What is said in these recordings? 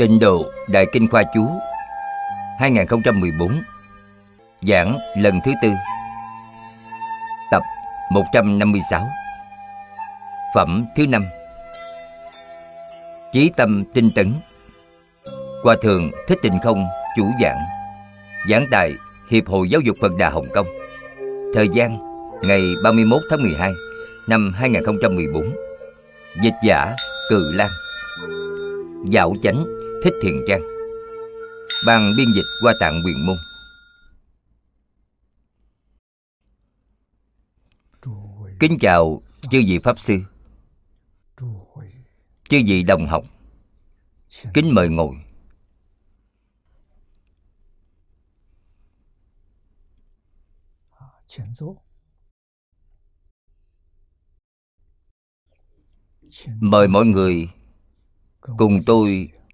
Tịnh độ Đại Kinh Khoa Chú 2014 Giảng lần thứ tư, Tập 156 Phẩm thứ năm. Chí tâm tinh tấn, Hòa Thượng Thích Tịnh Không chủ giảng Giảng tại Hiệp hội Giáo dục Phật Đà Hồng Kông, Thời gian ngày 31 tháng 12 năm 2014 Dịch giả Cự Lan, Dạo chánh. Thích Thiện Trang. Bằng biên dịch qua tạng quyền môn. Kính chào chư vị Pháp Sư, Chư vị đồng học. Kính mời ngồi. Mời mọi người cùng tôi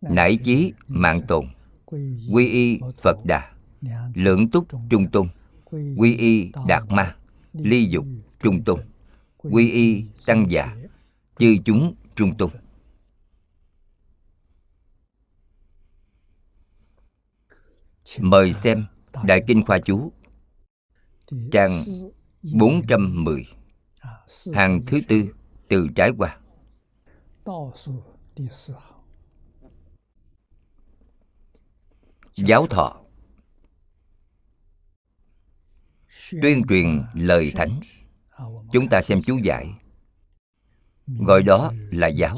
nải chí mạng tồn. Quy y phật đà. Lưỡng túc trung tôn. Quy y đạt ma. Ly dục trung tôn. Quy y tăng già. Chư chúng trung tôn. Mời xem đại kinh khoa chú, trang 410 hàng thứ tư từ trái qua. Giáo thọ. Tuyên truyền lời thánh. Chúng ta xem chú giải. Gọi đó là giáo.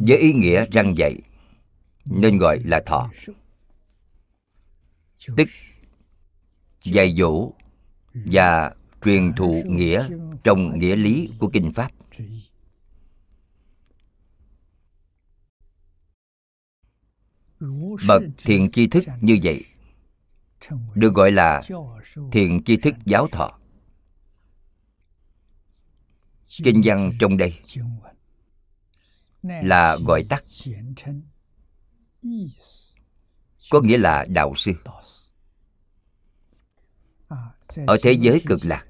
Với ý nghĩa răng dạy, nên gọi là thọ. Tức, dạy dỗ và truyền thụ nghĩa trong nghĩa lý của kinh pháp. Bậc thiền tri thức như vậy được gọi là thiền tri thức giáo thọ. Kinh văn trong đây là gọi tắt có nghĩa là đạo sư. Ở thế giới cực lạc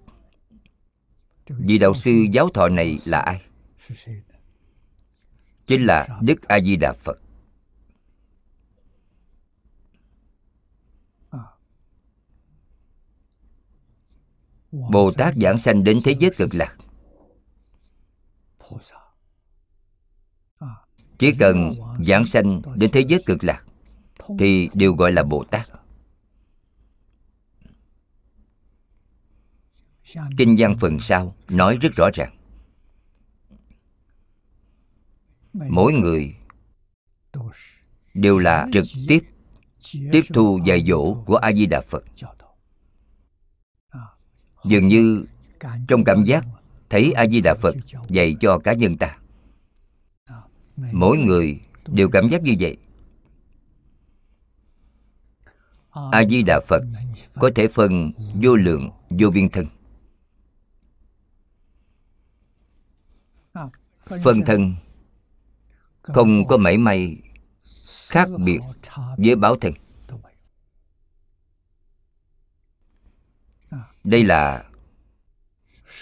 vị đạo sư giáo thọ này là ai? Chính là đức a di đà phật bồ tát giảng sanh đến thế giới cực lạc. Chỉ cần giảng sanh đến thế giới cực lạc thì đều gọi là bồ tát. kinh văn phần sau nói rất rõ ràng. Mỗi người đều là trực tiếp tiếp thu dạy dỗ của a di đà phật dường như trong cảm giác thấy a di đà phật dạy cho cá nhân ta. Mỗi người đều cảm giác như vậy. A di đà phật có thể phân vô lượng, vô biên thân. Phân thân không có mảy may khác biệt với báo thân. Đây là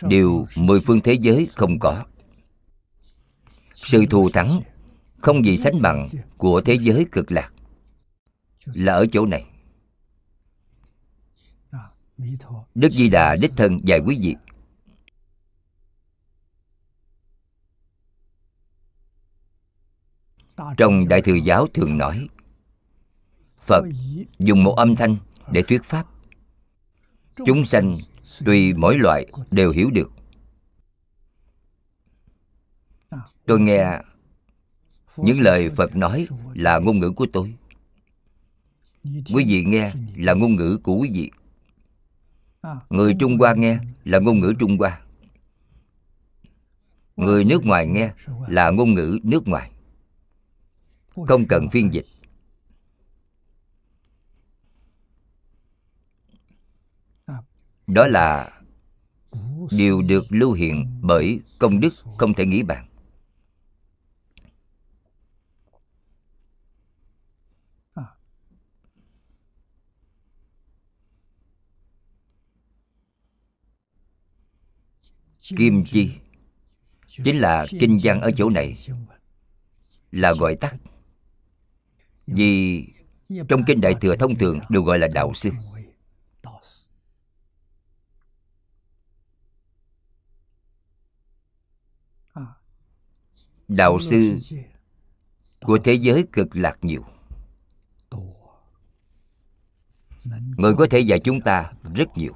điều mười phương thế giới không có. Sự thù thắng không gì sánh bằng của thế giới cực lạc. Là ở chỗ này. Đức di đà đích thân dạy quý vị. Trong đại thừa giáo thường nói, phật dùng một âm thanh để thuyết pháp chúng sanh tùy mỗi loại đều hiểu được. Tôi nghe những lời phật nói là ngôn ngữ của tôi. Quý vị nghe là ngôn ngữ của quý vị. Người trung hoa nghe là ngôn ngữ trung hoa. Người nước ngoài nghe là ngôn ngữ nước ngoài. Không cần phiên dịch. Đó là điều được lưu hiện bởi công đức không thể nghĩ bàn. Kim chi, chính là kinh văn ở chỗ này, là gọi tắt. Vì trong kinh đại thừa thông thường đều gọi là đạo sư. Đạo sư của thế giới cực lạc nhiều. Người có thể dạy chúng ta rất nhiều.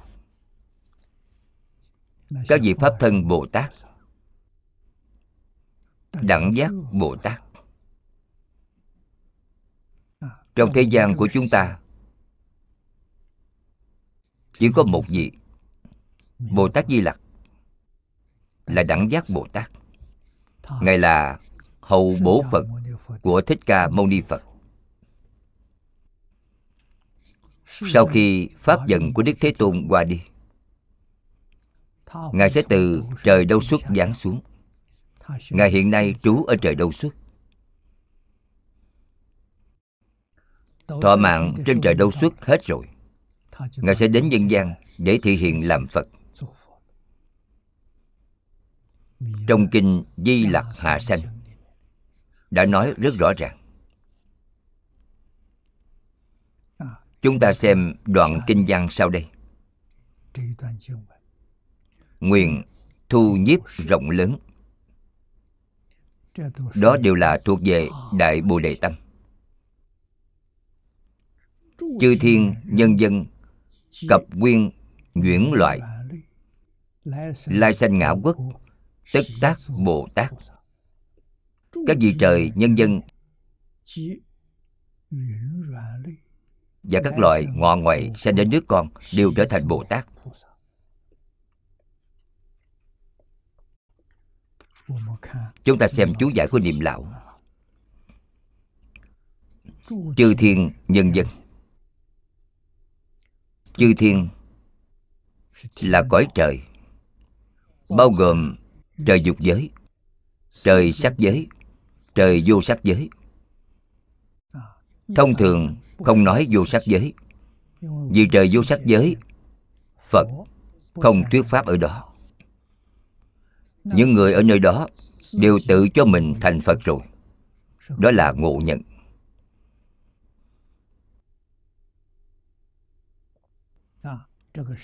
Các vị pháp thân bồ tát. đẳng giác bồ tát. Trong thế gian của chúng ta chỉ có một vị bồ tát di lặc là đẳng giác bồ tát ngài là hậu bổ phật của thích ca mâu ni phật. Sau khi pháp dần của đức thế tôn qua đi ngài sẽ từ trời đâu xuất giáng xuống. Ngài hiện nay trú ở trời đâu xuất? Thọ mạng trên trời đâu xuất hết rồi. Ngài sẽ đến nhân gian để thị hiện làm phật trong kinh di lặc hạ sanh. Đã nói rất rõ ràng. Chúng ta xem đoạn kinh văn sau đây. Nguyện thu nhiếp rộng lớn. Đó đều là thuộc về đại bồ đề tâm. Chư thiên nhân dân cập nguyên nhuyễn loại lai sanh ngã quốc tất tác bồ tát. Các vị trời nhân dân và các loại ngọ ngoại sanh đến nước con đều trở thành bồ tát. Chúng ta xem chú giải của niệm lão. Chư thiên nhân dân. Chư thiên là cõi trời bao gồm trời dục giới. Trời sắc giới. Trời vô sắc giới. Thông thường không nói vô sắc giới. Vì trời vô sắc giới, phật không thuyết pháp ở đó. Những người ở nơi đó đều tự cho mình thành phật rồi. Đó là ngộ nhận.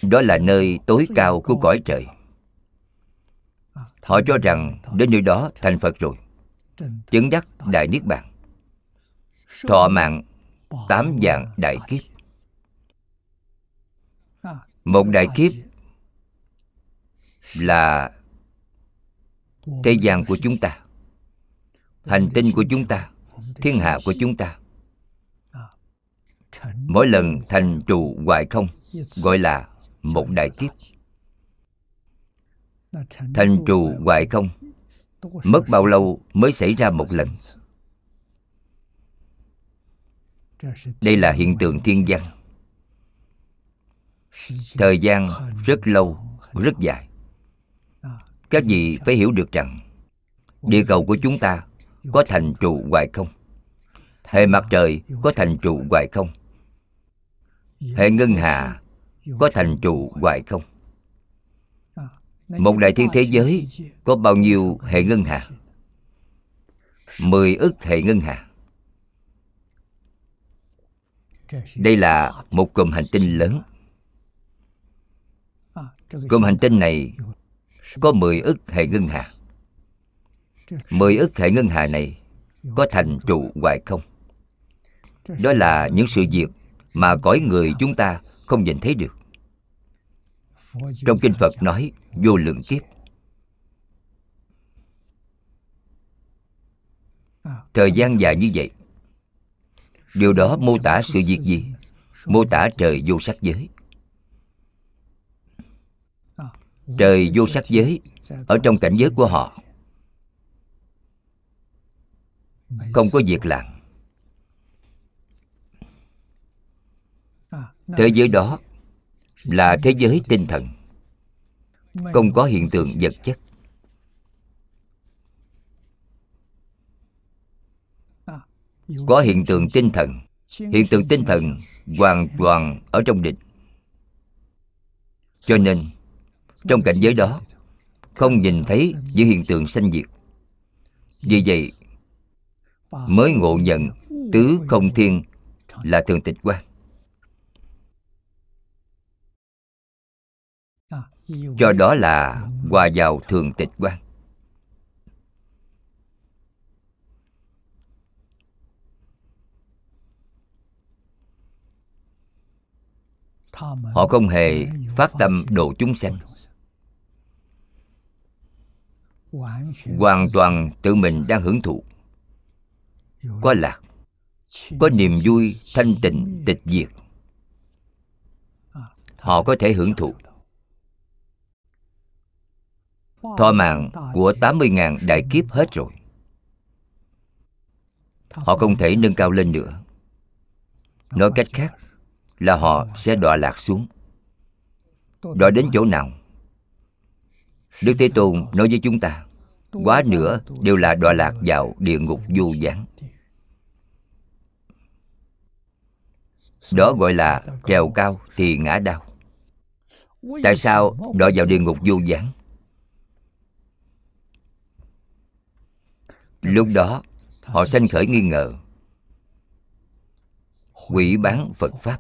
Đó là nơi tối cao của cõi trời họ cho rằng đến nơi đó thành phật rồi. Chứng đắc đại niết bàn. Thọ mạng tám dạng đại kiếp. Một đại kiếp là thế gian của chúng ta, hành tinh của chúng ta, thiên hạ của chúng ta. Mỗi lần thành trụ hoại không, gọi là một đại kiếp thành trụ hoại không? Mất bao lâu mới xảy ra một lần? đây là hiện tượng thiên văn. Thời gian rất lâu rất dài. Các vị phải hiểu được rằng địa cầu của chúng ta có thành trụ hoại không? Hệ mặt trời có thành trụ hoại không? Hệ ngân hà có thành trụ hoại không một đại thiên thế giới có bao nhiêu hệ ngân hà? Mười ức hệ ngân hà. Đây là một cụm hành tinh lớn. Cụm hành tinh này có mười ức hệ ngân hà. Mười ức hệ ngân hà này có thành trụ hoài không? Đó là những sự việc mà cõi người chúng ta không nhìn thấy được trong kinh phật nói, vô lượng kiếp. Thời gian dài như vậy, điều đó mô tả sự việc gì? Mô tả trời vô sắc giới. Trời vô sắc giới ở trong cảnh giới của họ. Không có việc làm. Thế giới đó là thế giới tinh thần. Không có hiện tượng vật chất. Có hiện tượng tinh thần. Hiện tượng tinh thần hoàn toàn ở trong định cho nên, trong cảnh giới đó, không nhìn thấy những hiện tượng sanh diệt. Vì vậy, mới ngộ nhận tứ không thiên là thường tịch quan cho đó là hòa vào thường tịch quan họ không hề phát tâm độ chúng sanh. Hoàn toàn tự mình đang hưởng thụ. Có lạc, có niềm vui thanh tịnh tịch diệt. Họ có thể hưởng thụ thọ mạng của 80.000 đại kiếp hết rồi. Họ không thể nâng cao lên nữa. Nói cách khác là họ sẽ đọa lạc xuống. Đọa đến chỗ nào? Đức thế tôn nói với chúng ta, quá nữa đều là đọa lạc vào địa ngục vô gián. Đó gọi là trèo cao thì ngã đau. Tại sao đọa vào địa ngục vô gián? Lúc đó họ sanh khởi nghi ngờ. Quỷ bán phật pháp.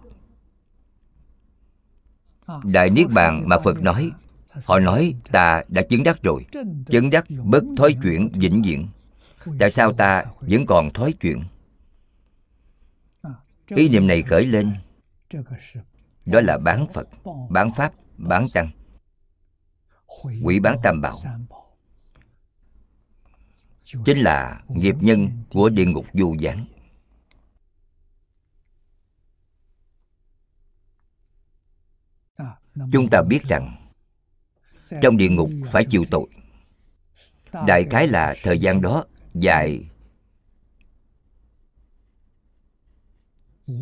Đại niết bàn mà phật nói họ nói ta đã chứng đắc rồi. Chứng đắc bất thói chuyển vĩnh viễn. Tại sao ta vẫn còn thói chuyển? Ý niệm này khởi lên. Đó là bán phật bán pháp bán tăng. Quỷ bán tam bảo chính là nghiệp nhân của địa ngục vô gián chúng ta biết rằng, trong địa ngục phải chịu tội. Đại khái là thời gian đó dài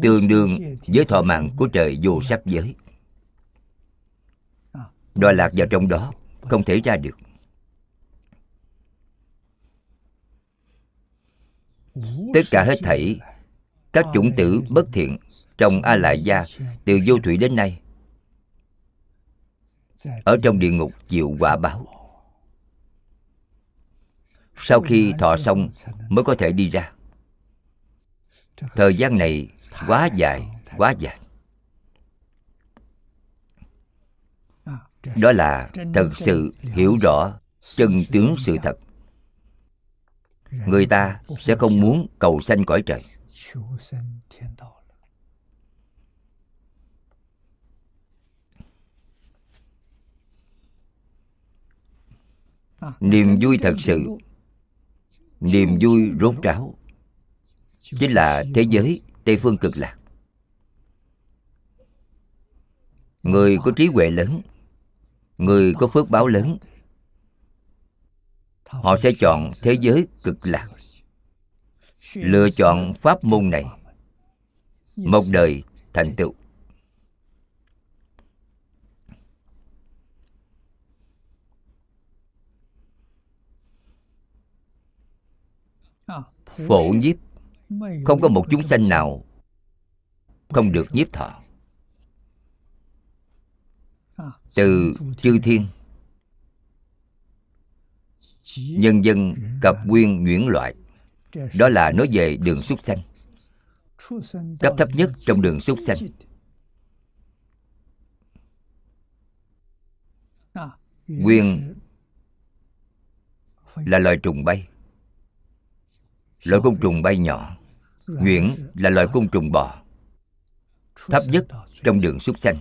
tương đương với thọ mạng của trời vô sắc giới. Đọa lạc vào trong đó, không thể ra được. Tất cả hết thảy, các chủng tử bất thiện trong a lại gia từ vô thủy đến nay, ở trong địa ngục chịu quả báo. Sau khi thọ xong mới có thể đi ra. Thời gian này quá dài quá dài. Đó là thật sự hiểu rõ chân tướng sự thật người ta sẽ không muốn cầu sanh cõi trời. Niềm vui thật sự, niềm vui rốt ráo. Chính là thế giới tây phương cực lạc. Người có trí huệ lớn, người có phước báo lớn họ sẽ chọn thế giới cực lạc. lựa chọn pháp môn này. một đời thành tựu. Phổ nhiếp. Không có một chúng sanh nào không được nhiếp thọ. Từ chư thiên nhân dân cập nguyên nhuyễn loại. Đó là nói về đường súc sanh. Cấp thấp nhất trong đường súc sanh. Nguyên là loài trùng bay. Loại côn trùng bay nhỏ. Nhuyễn là loại côn trùng bò. Thấp nhất trong đường súc sanh.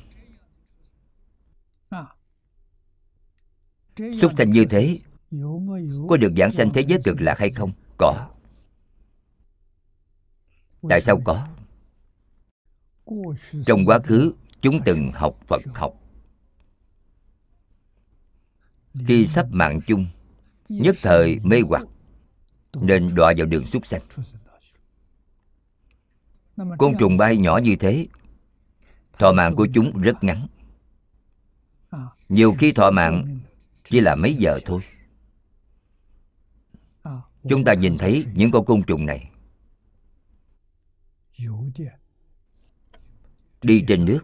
Súc sanh như thế có được giảng sanh thế giới cực lạc hay không? Có. Tại sao có? Trong quá khứ chúng từng học phật học. Khi sắp mạng chung nhất thời mê hoặc nên đọa vào đường súc sanh. côn trùng bay nhỏ như thế thọ mạng của chúng rất ngắn. Nhiều khi thọ mạng chỉ là mấy giờ thôi chúng ta nhìn thấy những con côn trùng này. Đi trên nước.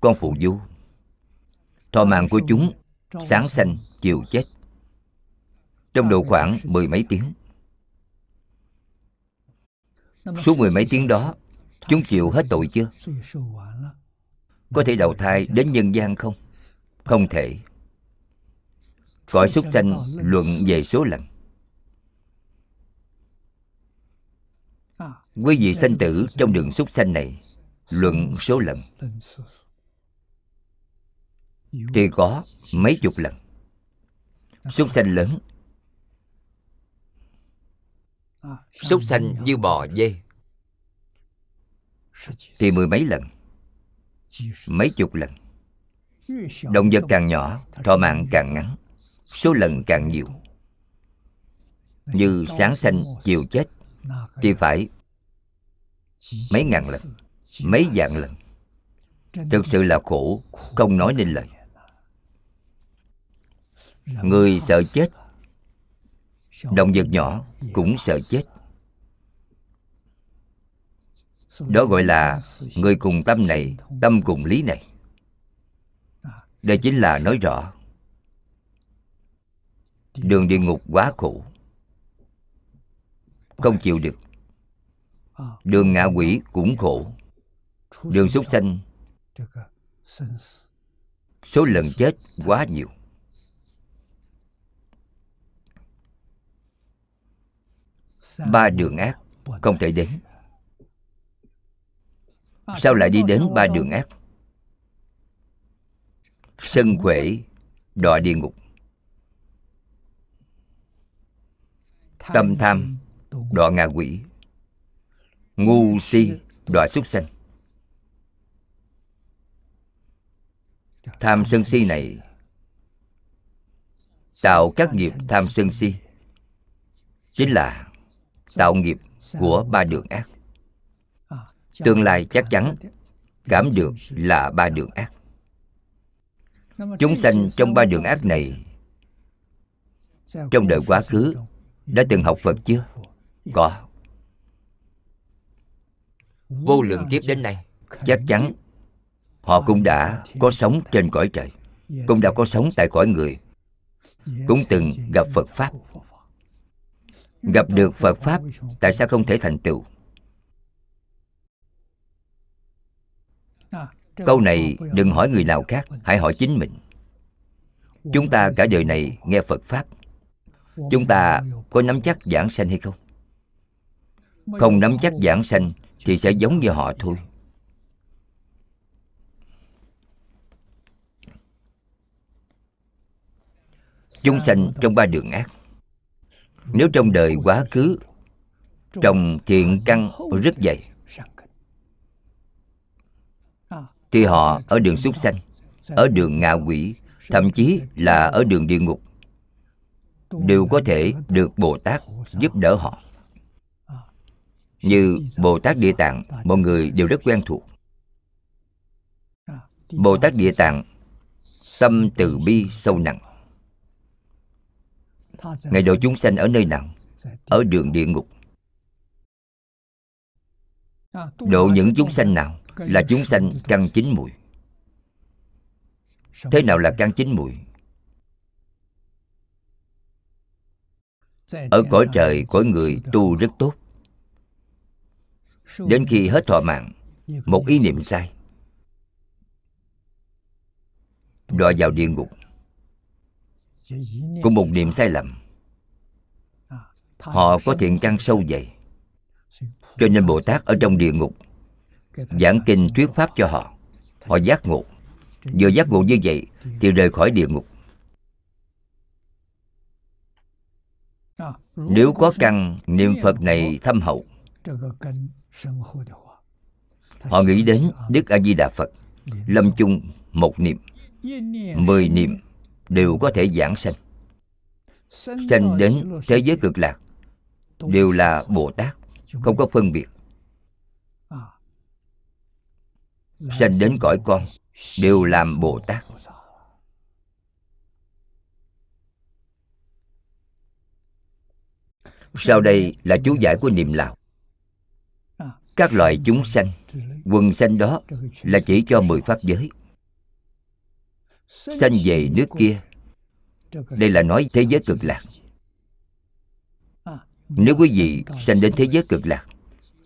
Con phụ du. Thọ mạng của chúng sáng xanh, chiều chết. Trong độ khoảng mười mấy tiếng. Suốt mười mấy tiếng đó, chúng chịu hết tội chưa? Có thể đầu thai đến nhân gian không? Không thể cõi súc sanh luận về số lần. Quý vị sanh tử trong đường súc sanh này luận số lần. thì có mấy chục lần. súc sanh lớn. Súc sanh như bò dê. Thì mười mấy lần? Mấy chục lần? Động vật càng nhỏ thọ mạng càng ngắn số lần càng nhiều. Như sáng sanh, chiều chết, thì phải mấy ngàn lần, mấy vạn lần. Thực sự là khổ, không nói nên lời. Người sợ chết, động vật nhỏ cũng sợ chết. Đó gọi là người cùng tâm này, tâm cùng lý này. Đây chính là nói rõ đường địa ngục quá khổ. Không chịu được. Đường ngạ quỷ cũng khổ. Đường súc sanh số lần chết quá nhiều. Ba đường ác không thể đến. Sao lại đi đến ba đường ác? Sân quệ đọa địa ngục. Tâm tham đọa ngạ quỷ. Ngu si, đọa súc sanh. Tham sân si này, tạo các nghiệp tham sân si. Chính là tạo nghiệp của ba đường ác. Tương lai chắc chắn, cảm được là ba đường ác. Chúng sanh trong ba đường ác này, trong đời quá khứ đã từng học phật chưa? Có. Vô lượng kiếp đến nay, chắc chắn họ cũng đã có sống trên cõi trời, cũng đã có sống tại cõi người, cũng từng gặp phật pháp. Gặp được phật pháp, tại sao không thể thành tựu? Câu này đừng hỏi người nào khác, hãy hỏi chính mình. Chúng ta cả đời này nghe phật pháp chúng ta có nắm chắc giảng sanh hay không? Không nắm chắc giảng sanh thì sẽ giống như họ thôi. Chúng sanh trong ba đường ác. Nếu trong đời quá khứ trồng thiện căn rất dày, thì họ ở đường súc sanh, ở đường ngạ quỷ, thậm chí là ở đường địa ngục đều có thể được bồ tát giúp đỡ họ. Như bồ tát địa tạng, mọi người đều rất quen thuộc. Bồ tát địa tạng, tâm từ bi sâu nặng. Ngày độ chúng sanh ở nơi nào? Ở đường địa ngục. Độ những chúng sanh nào là chúng sanh căn chính mùi. Thế nào là căn chính mùi? Ở cõi trời cõi người tu rất tốt. Đến khi hết thọ mạng một ý niệm sai đọa vào địa ngục. Cũng một niệm sai lầm. Họ có thiện căn sâu dày. Cho nên bồ tát ở trong địa ngục giảng kinh thuyết pháp cho họ. Họ giác ngộ. Vừa giác ngộ như vậy thì rời khỏi địa ngục nếu có căn, niệm phật này thâm hậu. Họ nghĩ đến đức a di đà phật, lâm chung một niệm. Mười niệm đều có thể giảng sanh. Sanh đến thế giới cực lạc, đều là bồ tát, không có phân biệt. Sanh đến cõi con, đều làm bồ tát. Sau đây là chú giải của niệm lào. Các loại chúng sanh, quần sanh đó là chỉ cho mười pháp giới. Sanh về nước kia, đây là nói thế giới cực lạc. Nếu quý vị sanh đến thế giới cực lạc,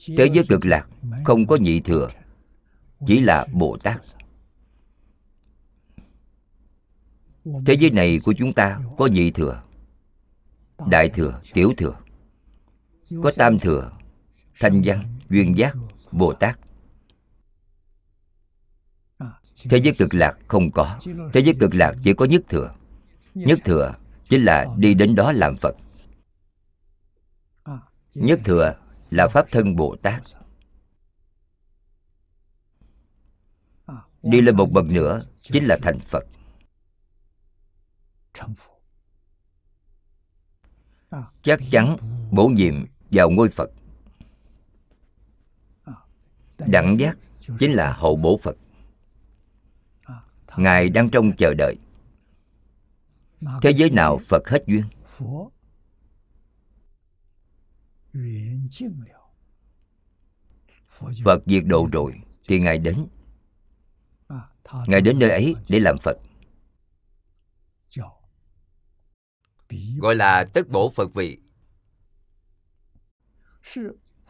thế giới cực lạc không có nhị thừa, chỉ là bồ tát. Thế giới này của chúng ta có nhị thừa, đại thừa, tiểu thừa có tam thừa, thanh văn duyên giác bồ tát thế giới cực lạc không có, thế giới cực lạc chỉ có nhất thừa. Nhất thừa chính là đi đến đó làm phật. Nhất thừa là pháp thân bồ tát đi lên một bậc nữa chính là thành phật. Chắc chắn bổ nhiệm vào ngôi phật. Đẳng giác chính là hậu bổ phật. Ngài đang trong chờ đợi. Thế giới nào phật hết duyên? Phật diệt độ rồi thì ngài đến. Ngài đến nơi ấy để làm phật. Gọi là tất bổ phật vị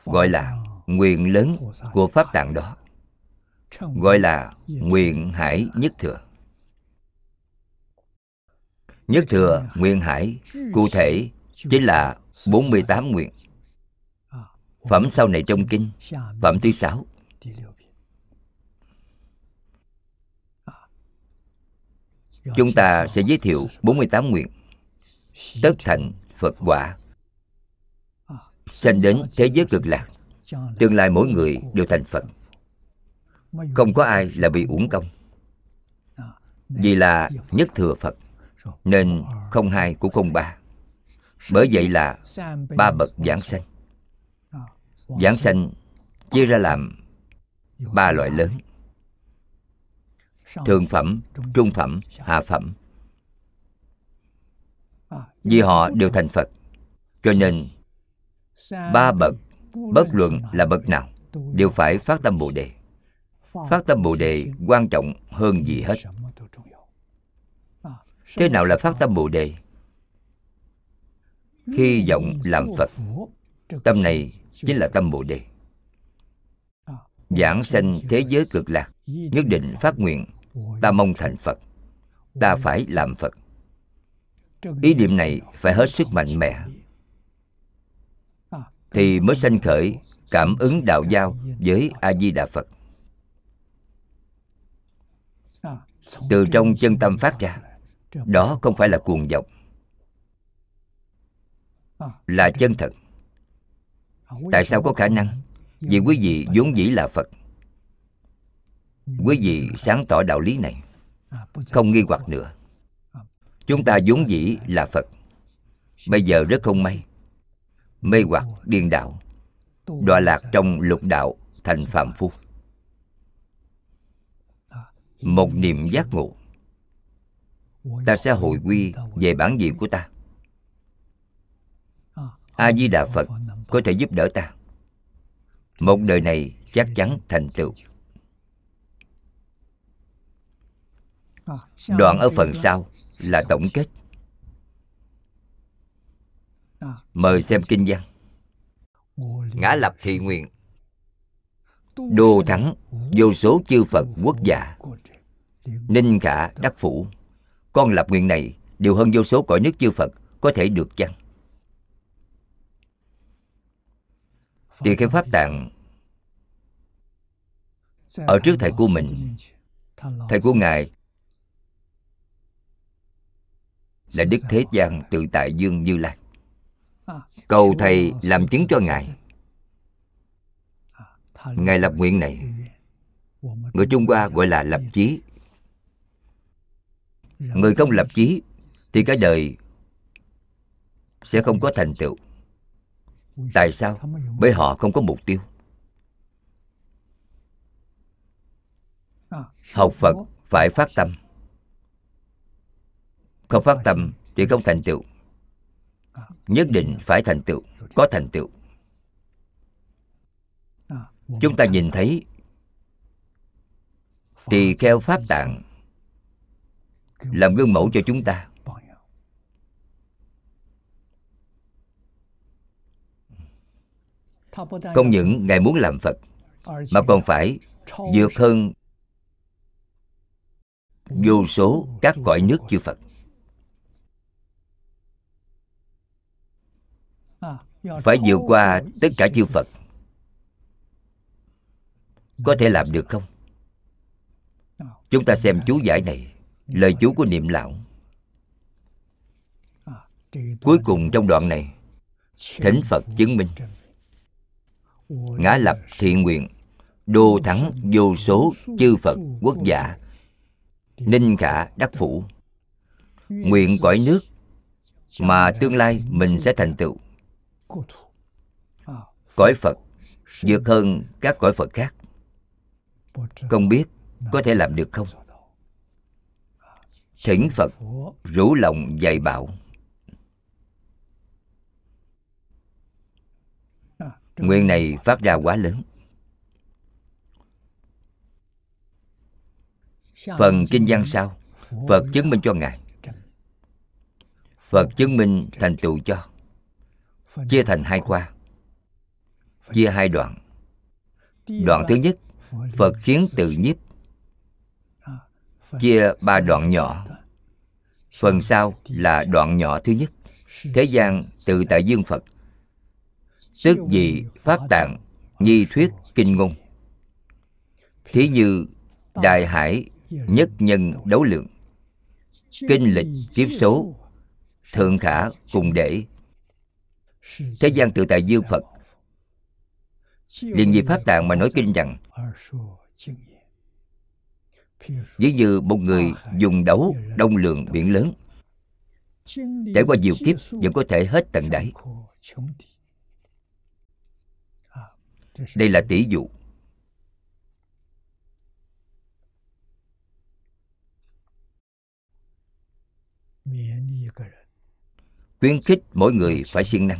gọi là nguyện lớn của pháp tạng đó. Gọi là nguyện hải nhất thừa. Nhất thừa, nguyện hải, cụ thể chính là 48 nguyện. Phẩm sau này trong kinh, phẩm thứ sáu. Chúng ta sẽ giới thiệu 48 nguyện. Tất thành phật quả sanh đến thế giới cực lạc. Tương lai mỗi người đều thành phật. Không có ai là bị uổng công. Vì là nhất thừa phật, nên không hai cũng không ba. Bởi vậy là ba bậc giảng sanh. Giảng sanh chia ra làm ba loại lớn. Thượng phẩm, trung phẩm, hạ phẩm. Vì họ đều thành phật, cho nên ba bậc. bất luận là bậc nào đều phải phát tâm bồ đề. Phát tâm bồ đề quan trọng hơn gì hết. Thế nào là phát tâm bồ đề? Hy vọng làm phật. Tâm này chính là tâm bồ đề. Giảng sanh thế giới cực lạc nhất định phát nguyện ta mong thành phật. Ta phải làm phật. Ý niệm này phải hết sức mạnh mẽ thì mới sanh khởi, cảm ứng đạo giao với a di đà phật. Từ trong chân tâm phát ra, đó không phải là cuồng vọng, là chân thật. Tại sao có khả năng? Vì quý vị vốn dĩ là phật. Quý vị sáng tỏ đạo lý này, không nghi hoặc nữa. Chúng ta vốn dĩ là phật. Bây giờ rất không may mê hoặc điên đạo đọa lạc trong lục đạo thành phạm phu. Một niệm giác ngộ, ta sẽ hồi quy về bản diện của ta. A di đà phật có thể giúp đỡ ta. Một đời này chắc chắn thành tựu. Đoạn ở phần sau là tổng kết mời xem kinh văn. Ngã lập thị nguyện. Đô thắng vô số chư phật quốc gia. Ninh khả đắc phủ. Con lập nguyện này đều hơn vô số cõi nước chư phật có thể được chăng? Tỳ kheo pháp tạng ở trước thầy của mình. thầy của ngài là đức thế gian tự tại dương như lai cầu thầy làm chứng cho ngài. Ngài lập nguyện này. Người trung hoa gọi là lập chí. Người không lập chí thì cái đời sẽ không có thành tựu. Tại sao? Bởi họ không có mục tiêu. Học phật phải phát tâm. Không phát tâm thì không thành tựu nhất định phải thành tựu, có thành tựu. Chúng ta nhìn thấy, tỳ kheo pháp tạng làm gương mẫu cho chúng ta. Không những ngài muốn làm phật, mà còn phải vượt hơn vô số các cõi nước chư phật. Phải vượt qua tất cả chư phật. Có thể làm được không? Chúng ta xem chú giải này, lời chú của niệm lão. Cuối cùng trong đoạn này thỉnh phật chứng minh, ngã lập thiện nguyện, đô thắng vô số chư phật quốc giả, ninh khả đắc phủ. Nguyện cõi nước mà tương lai mình sẽ thành tựu cõi phật. Vượt hơn các cõi phật khác. Không biết có thể làm được không? Thỉnh phật rủ lòng dạy bảo. Nguyện này phát ra quá lớn. Phần kinh văn sau. Phật chứng minh cho ngài. Phật chứng minh thành tựu cho chia thành hai khoa. Chia hai đoạn. Đoạn thứ nhất phật khiến tự nhiếp. Chia ba đoạn nhỏ. phần sau là đoạn nhỏ thứ nhất. Thế gian tự tại dương phật. Tức gì pháp tạng nhi thuyết kinh ngôn. Thí như đại hải nhất nhân đấu lượng. Kinh lịch tiếp số. thượng khả cùng để thế gian tự tại dương phật. Liền vì pháp tạng mà nói kinh rằng, ví như một người dùng đấu đông lượng biển lớn, trải qua nhiều kiếp vẫn có thể hết tận đáy. Đây là tỷ dụ. Khuyến khích mỗi người phải siêng năng.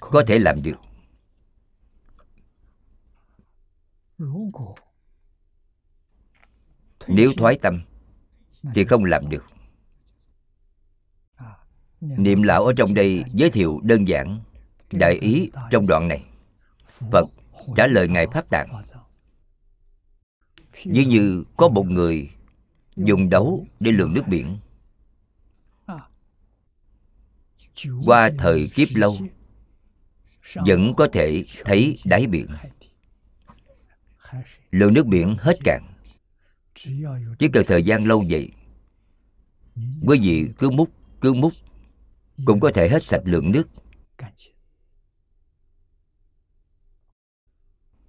Có thể làm được. Nếu thoái tâm, thì không làm được. Niệm lão ở trong đây giới thiệu đơn giản đại ý trong đoạn này. Phật trả lời ngài pháp tạng. Ví như có một người dùng đấu để lường nước biển. Qua thời kiếp lâu vẫn có thể thấy đáy biển. Lượng nước biển hết cạn. Chỉ cần thời gian lâu vậy, quý vị cứ múc cứ múc, cũng có thể hết sạch lượng nước.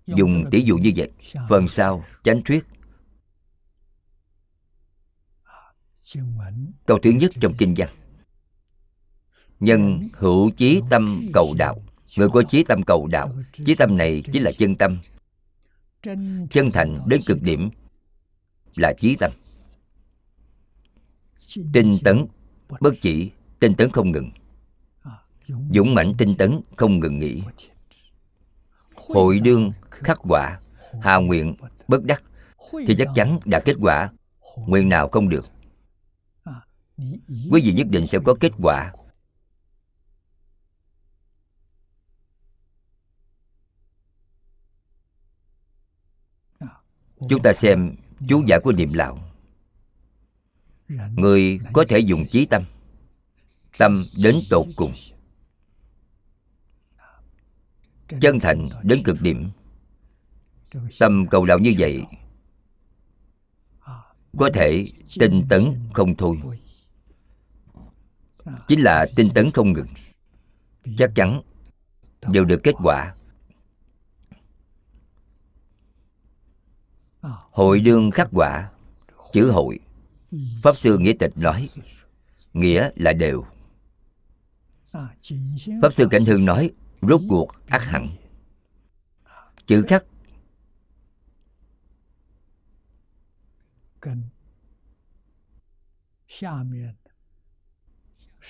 Dùng tỷ dụ như vậy, phần sau, chánh thuyết. Câu thứ nhất trong kinh văn. Nhân hữu chí tâm cầu đạo người có chí tâm cầu đạo. Chí tâm này chính là chân tâm. Chân thành đến cực điểm là chí tâm. Tinh tấn bất chỉ, tinh tấn không ngừng. Dũng mãnh tinh tấn không ngừng nghỉ. Hội đương khắc quả hà nguyện bất đắc, thì chắc chắn đạt kết quả. Nguyện nào không được. Quý vị nhất định sẽ có kết quả. Chúng ta xem chú giải của niệm lão người có thể dùng trí tâm tâm đến tột cùng. Chân thành đến cực điểm. Tâm cầu đạo như vậy, có thể tinh tấn không thôi. Chính là tinh tấn không ngừng. Chắc chắn đều được kết quả. Hội đương khắc quả chữ hội. Pháp sư nghĩa tịch nói, nghĩa là đều. Pháp sư cảnh hương nói, rốt cuộc ác hẳn. Chữ khắc,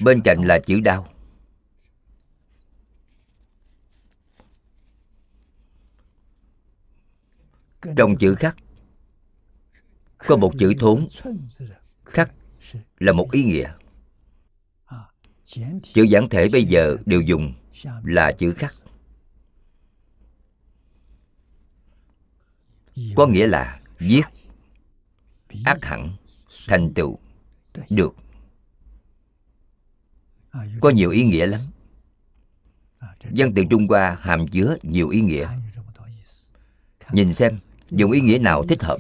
bên cạnh là chữ đau trong chữ khắc có một chữ thốn. Khắc là một ý nghĩa. Chữ giản thể bây giờ đều dùng là chữ khắc. Có nghĩa là giết, ác hẳn, thành tựu, được. Có nhiều ý nghĩa lắm. Văn từ trung hoa hàm chứa nhiều ý nghĩa. Nhìn xem, dùng ý nghĩa nào thích hợp?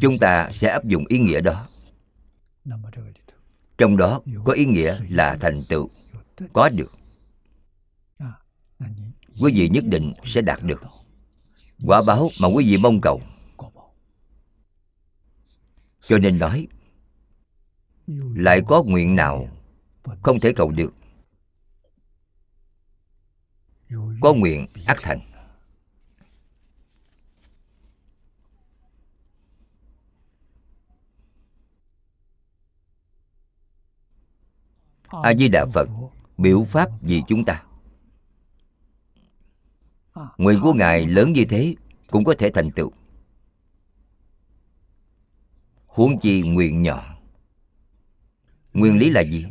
Chúng ta sẽ áp dụng ý nghĩa đó. Trong đó có ý nghĩa là thành tựu. Có được. Quý vị nhất định sẽ đạt được. Quả báo mà quý vị mong cầu. Cho nên nói, lại có nguyện nào không thể cầu được? Có nguyện ác thành. A di đà phật biểu pháp vì chúng ta. Nguyện của ngài lớn như thế cũng có thể thành tựu. Huống chi nguyện nhỏ. Nguyên lý là gì?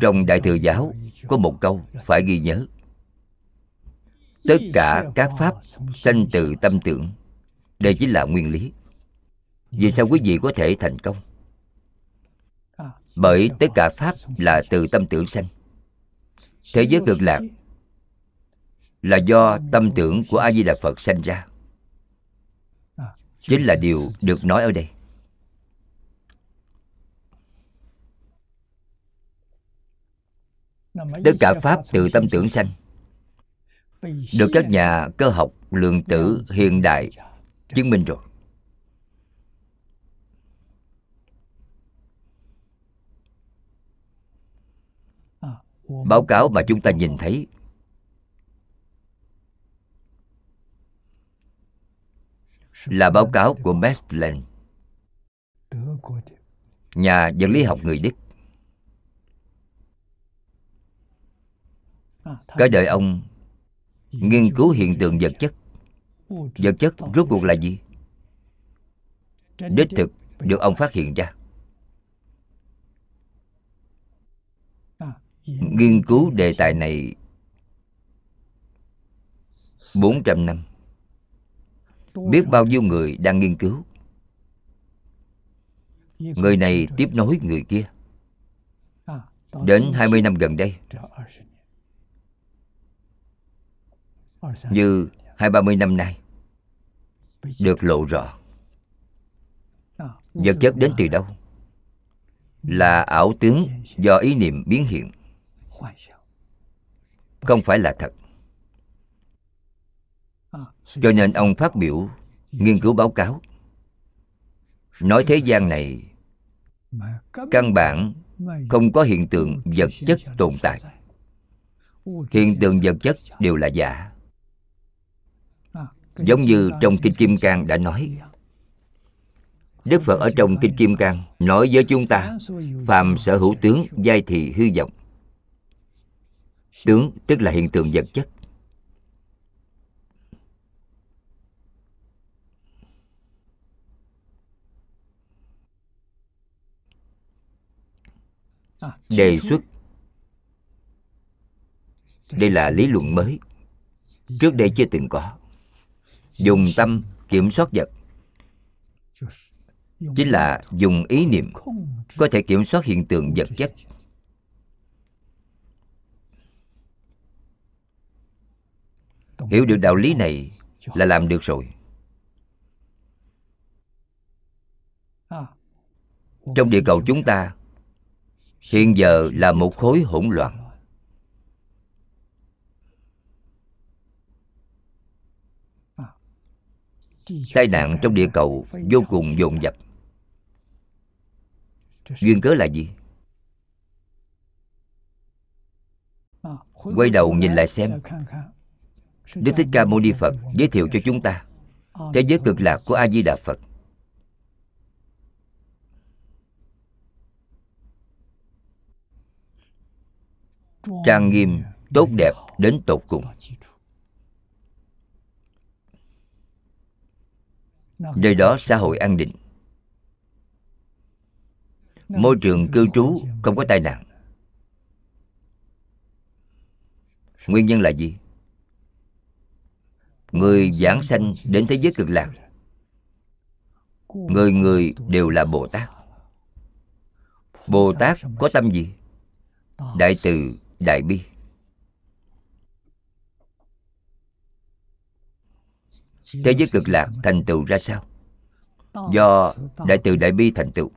Trong đại thừa giáo có một câu phải ghi nhớ. Tất cả các pháp sanh từ tâm tưởng, đây chính là nguyên lý. Vì sao quý vị có thể thành công? Bởi tất cả pháp là từ tâm tưởng sanh. Thế giới cực lạc là do tâm tưởng của a di đà phật sanh ra. Chính là điều được nói ở đây. Tất cả pháp từ tâm tưởng sanh được các nhà cơ học lượng tử hiện đại chứng minh rồi. Báo cáo mà chúng ta nhìn thấy. Là báo cáo của Max Planck nhà vật lý học người Đức. Cả đời ông nghiên cứu hiện tượng vật chất. Vật chất rốt cuộc là gì? Đích thực được ông phát hiện ra. Nghiên cứu đề tài này 400 năm. Biết bao nhiêu người đang nghiên cứu? Người này tiếp nối người kia. Đến 20 năm gần đây, Như hai ba mươi năm nay, Được lộ rõ. Vật chất đến từ đâu? Là ảo tướng do ý niệm biến hiện. Không phải là thật. cho nên ông phát biểu nghiên cứu báo cáo. Nói thế gian này căn bản không có hiện tượng vật chất tồn tại. hiện tượng vật chất đều là giả giống như trong kinh kim cang đã nói đức phật ở trong kinh kim cang nói với chúng ta phàm sở hữu tướng giai thị hư vọng tướng, tức là hiện tượng vật chất. Đề xuất. Đây là lý luận mới. Trước đây chưa từng có. Dùng tâm kiểm soát vật. Chính là dùng ý niệm. Có thể kiểm soát hiện tượng vật chất. Hiểu được đạo lý này là làm được rồi. Trong địa cầu chúng ta, hiện giờ là một khối hỗn loạn. Tai nạn trong địa cầu vô cùng dồn dập. Duyên cớ là gì? Quay đầu nhìn lại xem đức thích ca mâu ni phật giới thiệu cho chúng ta. Thế giới cực lạc của a di đà phật. Trang nghiêm tốt đẹp đến tột cùng. Nơi đó xã hội an định. Môi trường cư trú không có tai nạn. Nguyên nhân là gì người giảng sanh đến thế giới cực lạc. Người người đều là bồ tát. Bồ tát có tâm gì? Đại từ đại bi. Thế giới cực lạc thành tựu ra sao? Do đại từ đại bi thành tựu.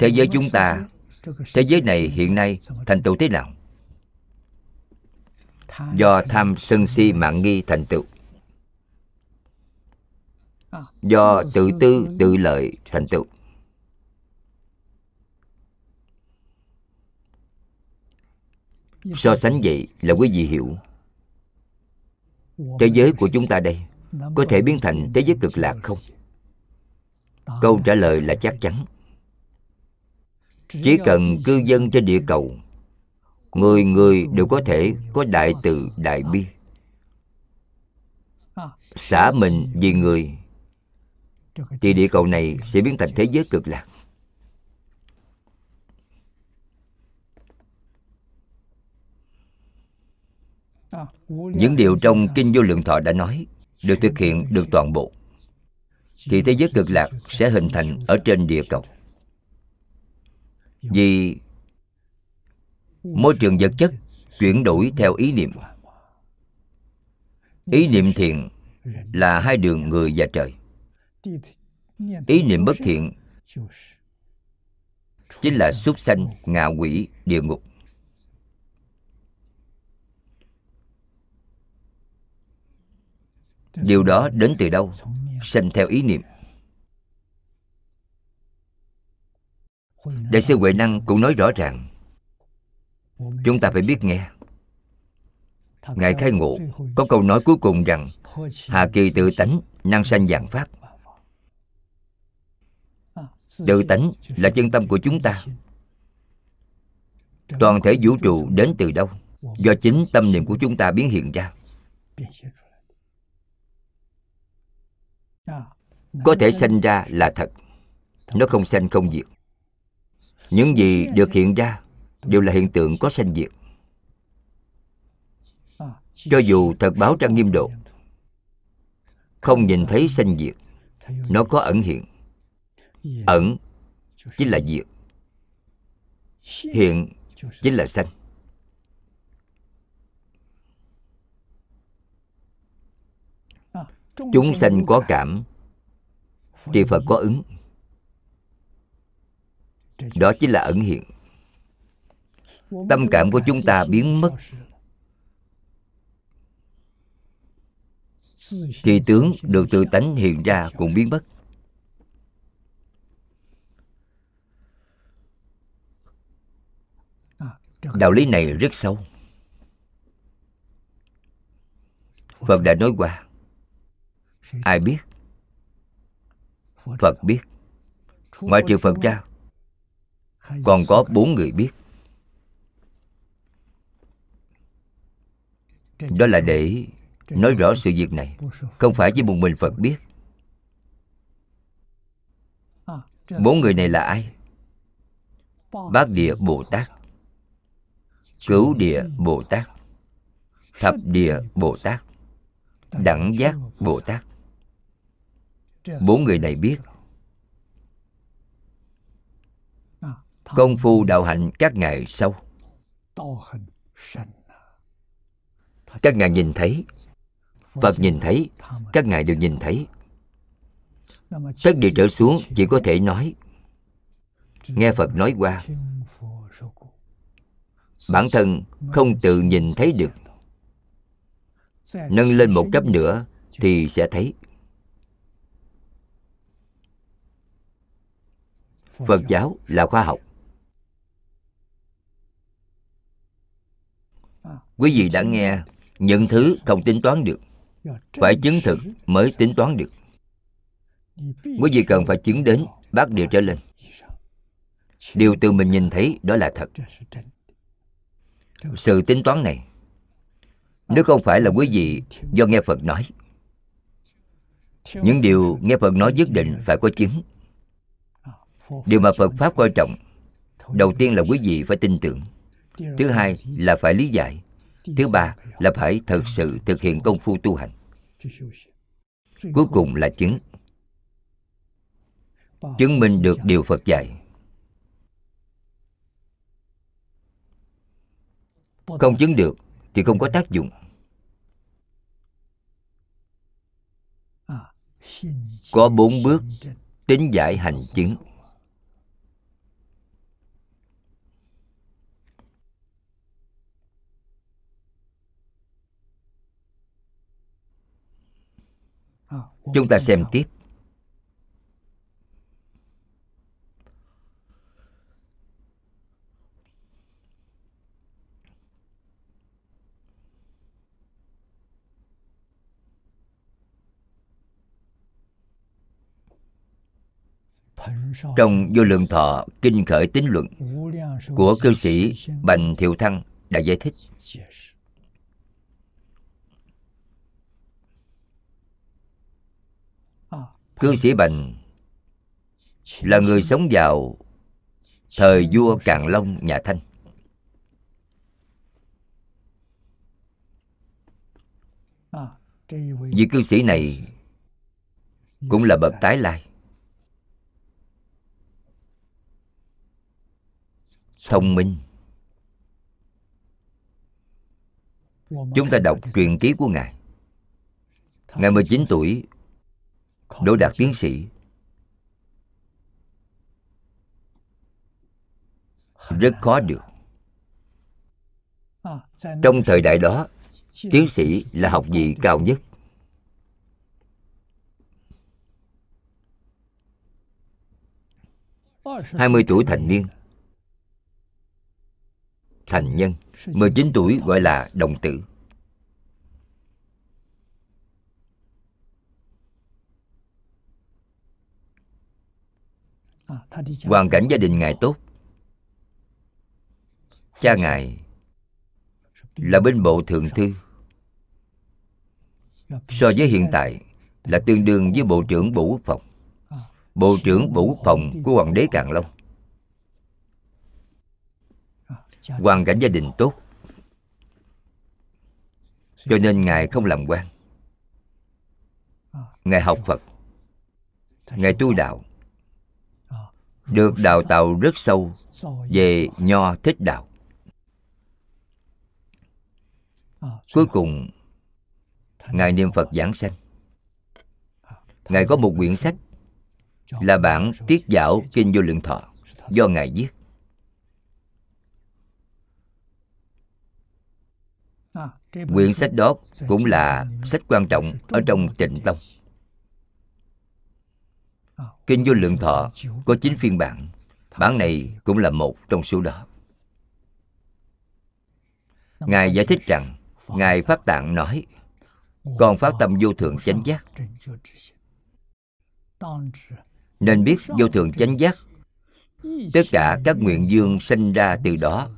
Thế giới chúng ta, thế giới này hiện nay thành tựu thế nào? Do tham sân si mạng nghi thành tựu. Do tự tư tự lợi thành tựu. So sánh vậy là quý vị hiểu. Thế giới của chúng ta đây có thể biến thành thế giới cực lạc không? Câu trả lời là chắc chắn. Chỉ cần cư dân trên địa cầu người người đều có thể có đại từ, đại bi. Xả mình vì người. Thì địa cầu này sẽ biến thành thế giới cực lạc. Những điều trong kinh vô lượng thọ đã nói được thực hiện được toàn bộ. Thì thế giới cực lạc sẽ hình thành ở trên địa cầu. Vì môi trường vật chất chuyển đổi theo ý niệm. Ý niệm thiện là hai đường người và trời. Ý niệm bất thiện chính là súc sanh, ngạ quỷ, địa ngục. Điều đó đến từ đâu? Sanh theo ý niệm. Đại sư huệ năng cũng nói rõ ràng chúng ta phải biết nghe. Ngài khai ngộ có câu nói cuối cùng rằng hà kỳ tự tánh, năng sanh dạng pháp. Tự tánh là chân tâm của chúng ta. Toàn thể vũ trụ đến từ đâu? Do chính tâm niệm của chúng ta biến hiện ra. Có thể sanh ra là thật. Nó không sanh không diệt. Những gì được hiện ra đều là hiện tượng có sanh diệt. Cho dù thật báo trang nghiêm độ, không nhìn thấy sanh diệt, nó có ẩn hiện. Ẩn chính là diệt, hiện chính là sanh. Chúng sanh có cảm thì phật có ứng. Đó chính là ẩn hiện tâm cảm của chúng ta biến mất. Thì tướng được tự tánh hiện ra cũng biến mất. Đạo lý này rất sâu. Phật đã nói qua. Ai biết? Phật biết. Ngoại trừ phật ra còn có bốn người biết đó là để nói rõ sự việc này, không phải chỉ một mình phật biết. Bốn người này là ai? Bát địa bồ tát cửu địa bồ tát, thập địa bồ tát, đẳng giác bồ tát. Bốn người này biết. Công phu đạo hạnh các ngài sâu các ngài nhìn thấy. Phật nhìn thấy. Các ngài đều nhìn thấy. Tất địa trở xuống, chỉ có thể nói. Nghe phật nói qua. Bản thân không tự nhìn thấy được. Nâng lên một cấp nữa thì sẽ thấy. Phật giáo là khoa học. Quý vị đã nghe những thứ không tính toán được, phải chứng thực mới tính toán được. Quý vị cần phải chứng đến bác điều trở lên. Điều từ mình nhìn thấy đó là thật. Sự tính toán này, nếu không phải là quý vị do nghe phật nói, những điều nghe phật nói nhất định phải có chứng. Điều mà phật pháp coi trọng, đầu tiên là quý vị phải tin tưởng, thứ hai là phải lý giải thứ ba là phải thật sự thực hiện công phu tu hành. Cuối cùng là chứng. Chứng minh được điều phật dạy. Không chứng được thì không có tác dụng. Có bốn bước tính giải hành chứng. Chúng ta xem tiếp. Trong vô lượng thọ kinh khởi tín luận của cư sĩ bành thiệu thăng đã giải thích. Cư sĩ bành là người sống vào thời vua càn long nhà thanh. Vị cư sĩ này cũng là bậc tái lai. Thông minh. Chúng ta đọc truyền ký của ngài. Ngài 19 tuổi đỗ đạt tiến sĩ. Rất khó được. Trong thời đại đó tiến sĩ là học vị cao nhất. Hai mươi tuổi thành niên. thành nhân. 19 tuổi gọi là đồng tử hoàn cảnh gia đình ngài tốt. Cha ngài là bên bộ thượng thư. So với hiện tại, là tương đương với bộ trưởng bộ quốc phòng. Bộ trưởng bộ quốc phòng của hoàng đế càn long. Hoàn cảnh gia đình tốt. Cho nên ngài không làm quan. Ngài học phật. Ngài tu đạo được đào tạo rất sâu về nho thích đạo. Cuối cùng, ngài niệm phật giảng sanh. Ngài có một quyển sách là bản tiết giảo kinh vô lượng thọ do ngài viết. Quyển sách đó cũng là sách quan trọng ở trong tịnh tông kinh vô lượng thọ có 9 phiên bản. Bản này cũng là một trong số đó. Ngài giải thích rằng, ngài pháp tạng nói con phát tâm vô thượng chánh giác. Nên biết vô thượng chánh giác, tất cả các nguyện dương sinh ra từ đó.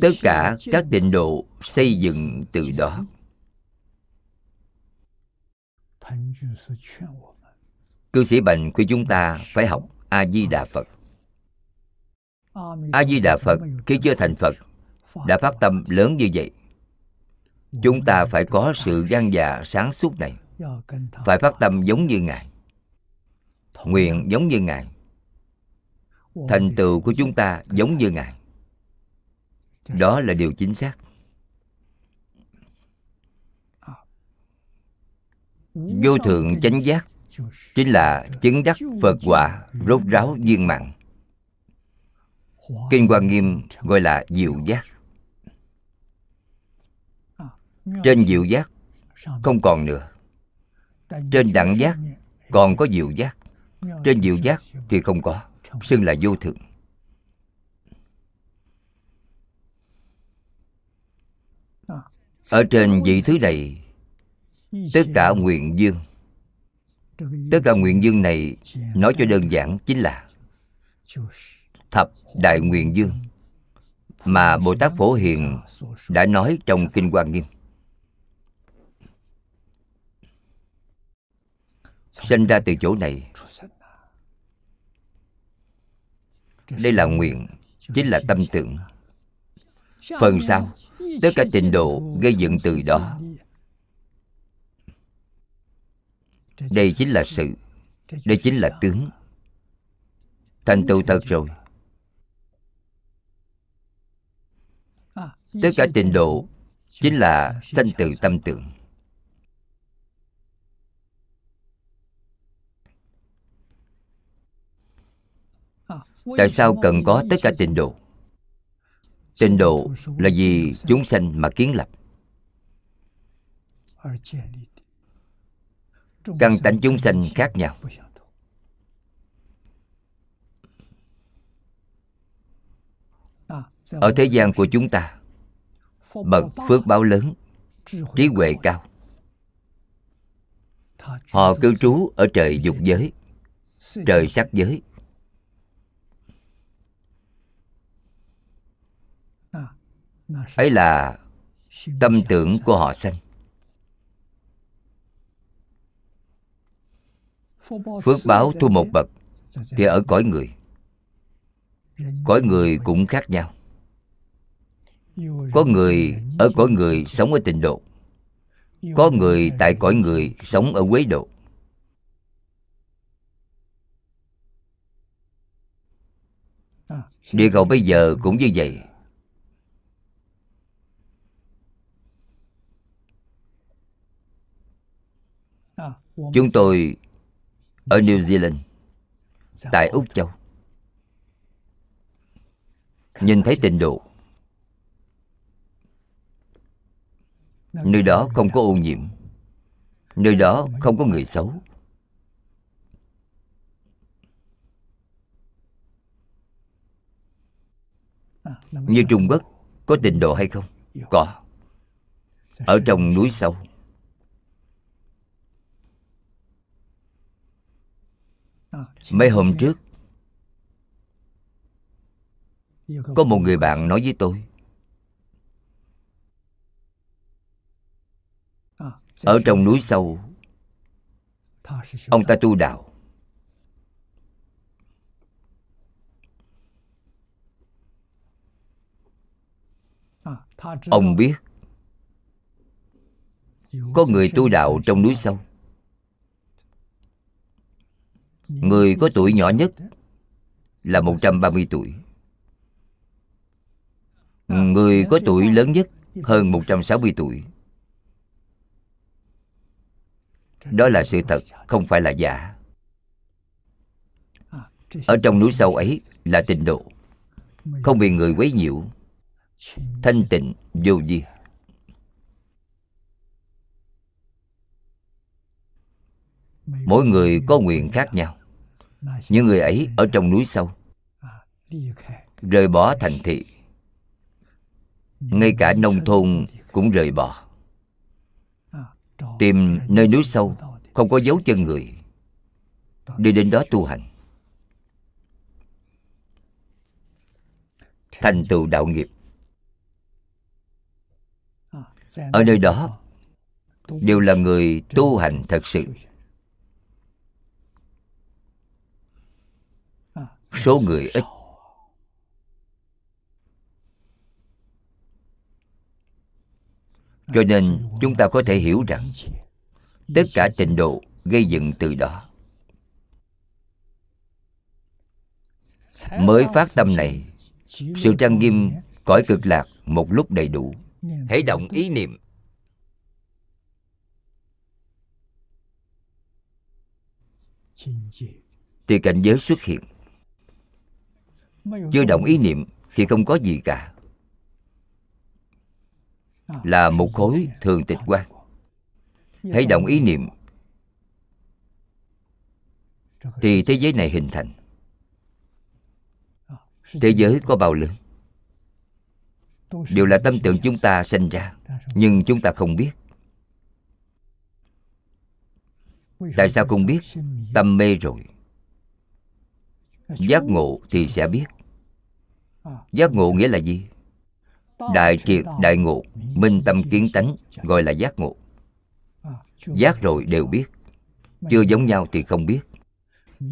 Tất cả các tịnh độ xây dựng từ đó cư sĩ bành khuyên chúng ta phải học a di đà phật. A di đà phật khi chưa thành phật đã phát tâm lớn như vậy. Chúng ta phải có sự gan dạ sáng suốt này, phải phát tâm giống như ngài. Nguyện giống như ngài. Thành tựu của chúng ta giống như ngài. Đó là điều chính xác. Vô thượng chánh giác chính là chứng đắc phật quả rốt ráo viên mạng kinh quan nghiêm gọi là diệu giác. Trên diệu giác không còn nữa. Trên đẳng giác còn có diệu giác. Trên diệu giác thì không có, xưng là vô thượng. Ở trên vị thứ này, tất cả nguyện dương tất cả nguyện dương này nói cho đơn giản chính là thập đại nguyện dương mà bồ tát phổ hiền đã nói trong kinh quan nghiêm. Sinh ra từ chỗ này, đây là nguyện, chính là tâm tưởng. Phần sau, tất cả trình độ gây dựng từ đó đây chính là sự, đây chính là tướng. Thành tựu thật rồi. Tất cả trình độ chính là sanh từ tâm tưởng. Tại sao cần có tất cả trình độ? Trình độ là vì chúng sanh mà kiến lập căn tánh chúng sanh khác nhau. Ở thế gian của chúng ta, bậc phước báo lớn, trí huệ cao. Họ cư trú ở trời dục giới, trời sắc giới. Ấy là tâm tưởng của họ sanh. Phước báo thu một bậc thì ở cõi người. Cõi người cũng khác nhau. Có người ở cõi người sống ở tịnh độ. Có người tại cõi người sống ở quế độ. Địa cầu bây giờ cũng như vậy. Chúng tôi ở new zealand, tại úc châu. Nhìn thấy tịnh độ. Nơi đó không có ô nhiễm. Nơi đó không có người xấu. Như trung quốc, có tịnh độ hay không? Có. Ở trong núi sâu mấy hôm trước có một người bạn nói với tôi ở trong núi sâu ông ta tu đạo. Ông biết có người tu đạo trong núi sâu Người có tuổi nhỏ nhất là 130 tuổi. Người có tuổi lớn nhất hơn 160 tuổi. Đó là sự thật, không phải là giả. Ở trong núi sâu ấy là tịnh độ Không bị người quấy nhiễu. Thanh tịnh vô vi. Mỗi người có nguyện khác nhau những người ấy ở trong núi sâu rời bỏ thành thị. Ngay cả nông thôn cũng rời bỏ. Tìm nơi núi sâu không có dấu chân người. Đi đến đó tu hành. Thành tựu đạo nghiệp. Ở nơi đó, đều là người tu hành thật sự. Số người ít. Cho nên chúng ta có thể hiểu rằng tất cả trình độ gây dựng từ đó. Mới phát tâm này sự trang nghiêm cõi cực lạc một lúc đầy đủ. Hãy động ý niệm. Thì cảnh giới xuất hiện chưa động ý niệm thì không có gì cả. Là một khối thường tịch quan hãy động ý niệm thì thế giới này hình thành. Thế giới có bao lớn? Đều là tâm tưởng chúng ta sinh ra nhưng chúng ta không biết. Tại sao không biết? Tâm mê rồi giác ngộ thì sẽ biết. Giác ngộ nghĩa là gì? Đại triệt đại ngộ minh tâm kiến tánh gọi là giác ngộ. Giác rồi đều biết. Chưa giống nhau thì không biết.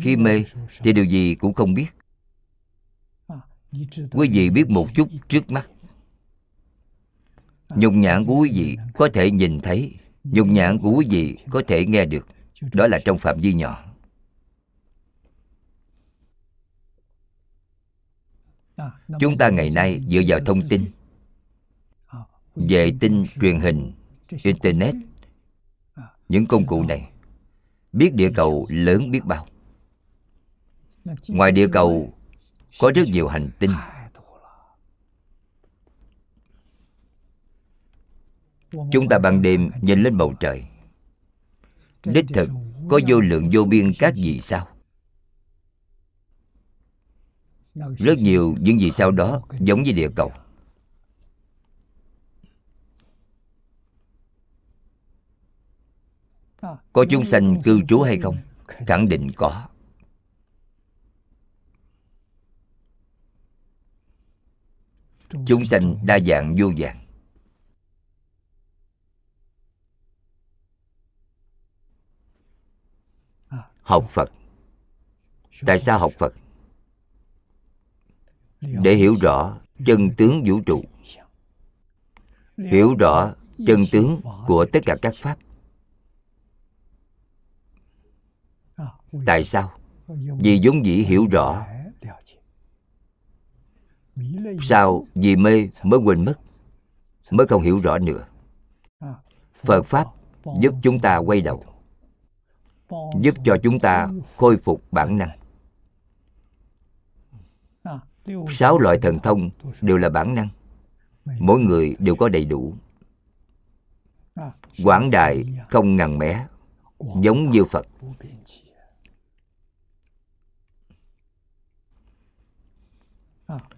Khi mê thì điều gì cũng không biết. Quý vị biết một chút trước mắt. Nhục nhãn của quý vị có thể nhìn thấy. Nhục nhãn của quý vị có thể nghe được. Đó là trong phạm vi nhỏ chúng ta ngày nay dựa vào thông tin vệ tinh truyền hình, internet, những công cụ này. Biết địa cầu lớn biết bao. Ngoài địa cầu, có rất nhiều hành tinh. Chúng ta ban đêm nhìn lên bầu trời. Đích thực, có vô lượng vô biên các vì sao? Rất nhiều những gì sau đó giống như địa cầu. Có chúng sanh cư trú hay không? Khẳng định có. Chúng sanh đa dạng vô dạng học phật. Tại sao học phật? Để hiểu rõ chân tướng vũ trụ. Hiểu rõ chân tướng của tất cả các pháp. Tại sao? Vì vốn dĩ hiểu rõ. Sao? Vì mê mới quên mất, mới không hiểu rõ nữa. Phật pháp giúp chúng ta quay đầu, giúp cho chúng ta khôi phục bản năng sáu loại thần thông đều là bản năng. Mỗi người đều có đầy đủ. Quảng đại không ngần mé, giống như phật.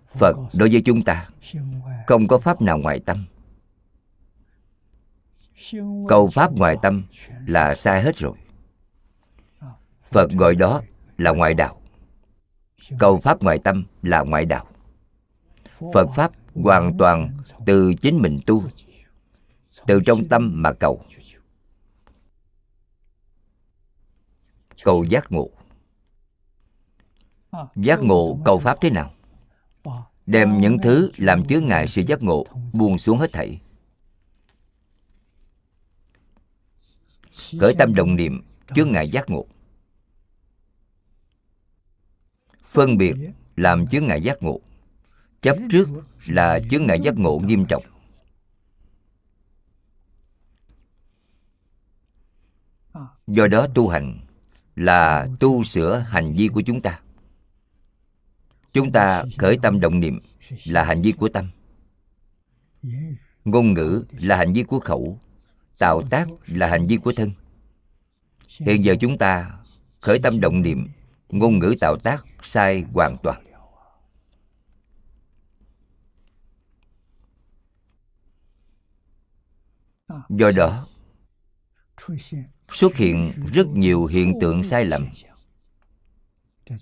Phật đối với chúng ta, không có pháp nào ngoài tâm. Cầu pháp ngoài tâm là sai hết rồi. Phật gọi đó là ngoại đạo câu pháp ngoại tâm là ngoại đạo. Phật pháp hoàn toàn từ chính mình tu từ trong tâm mà cầu. Cầu giác ngộ. Giác ngộ cầu pháp thế nào? Đem những thứ làm chướng ngại sự giác ngộ buông xuống hết thảy. Khởi tâm động niệm chướng ngại giác ngộ phân biệt làm chướng ngại giác ngộ. Chấp trước là chướng ngại giác ngộ nghiêm trọng. do đó tu hành là tu sửa hành vi của chúng ta. Chúng ta khởi tâm động niệm là hành vi của tâm. Ngôn ngữ là hành vi của khẩu tạo tác là hành vi của thân. Hiện giờ chúng ta khởi tâm động niệm ngôn ngữ tạo tác sai hoàn toàn. Do đó, xuất hiện rất nhiều hiện tượng sai lầm.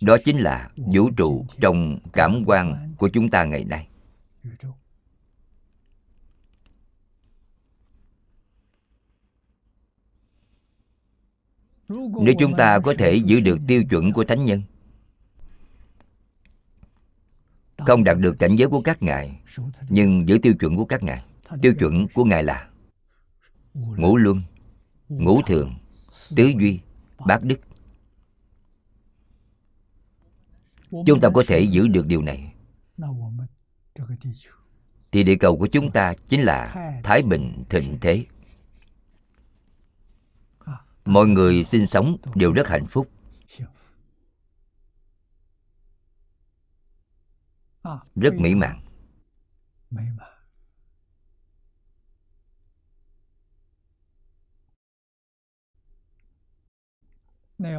Đó chính là vũ trụ trong cảm quan của chúng ta ngày nay. Nếu chúng ta có thể giữ được tiêu chuẩn của thánh nhân, không đạt được cảnh giới của các ngài, nhưng giữ tiêu chuẩn của các ngài, tiêu chuẩn của ngài là ngũ luân, ngũ thường, tứ duy, bát đức. Chúng ta có thể giữ được điều này. Thì địa cầu của chúng ta chính là thái bình thịnh thế mọi người sinh sống đều rất hạnh phúc. Rất mỹ mãn.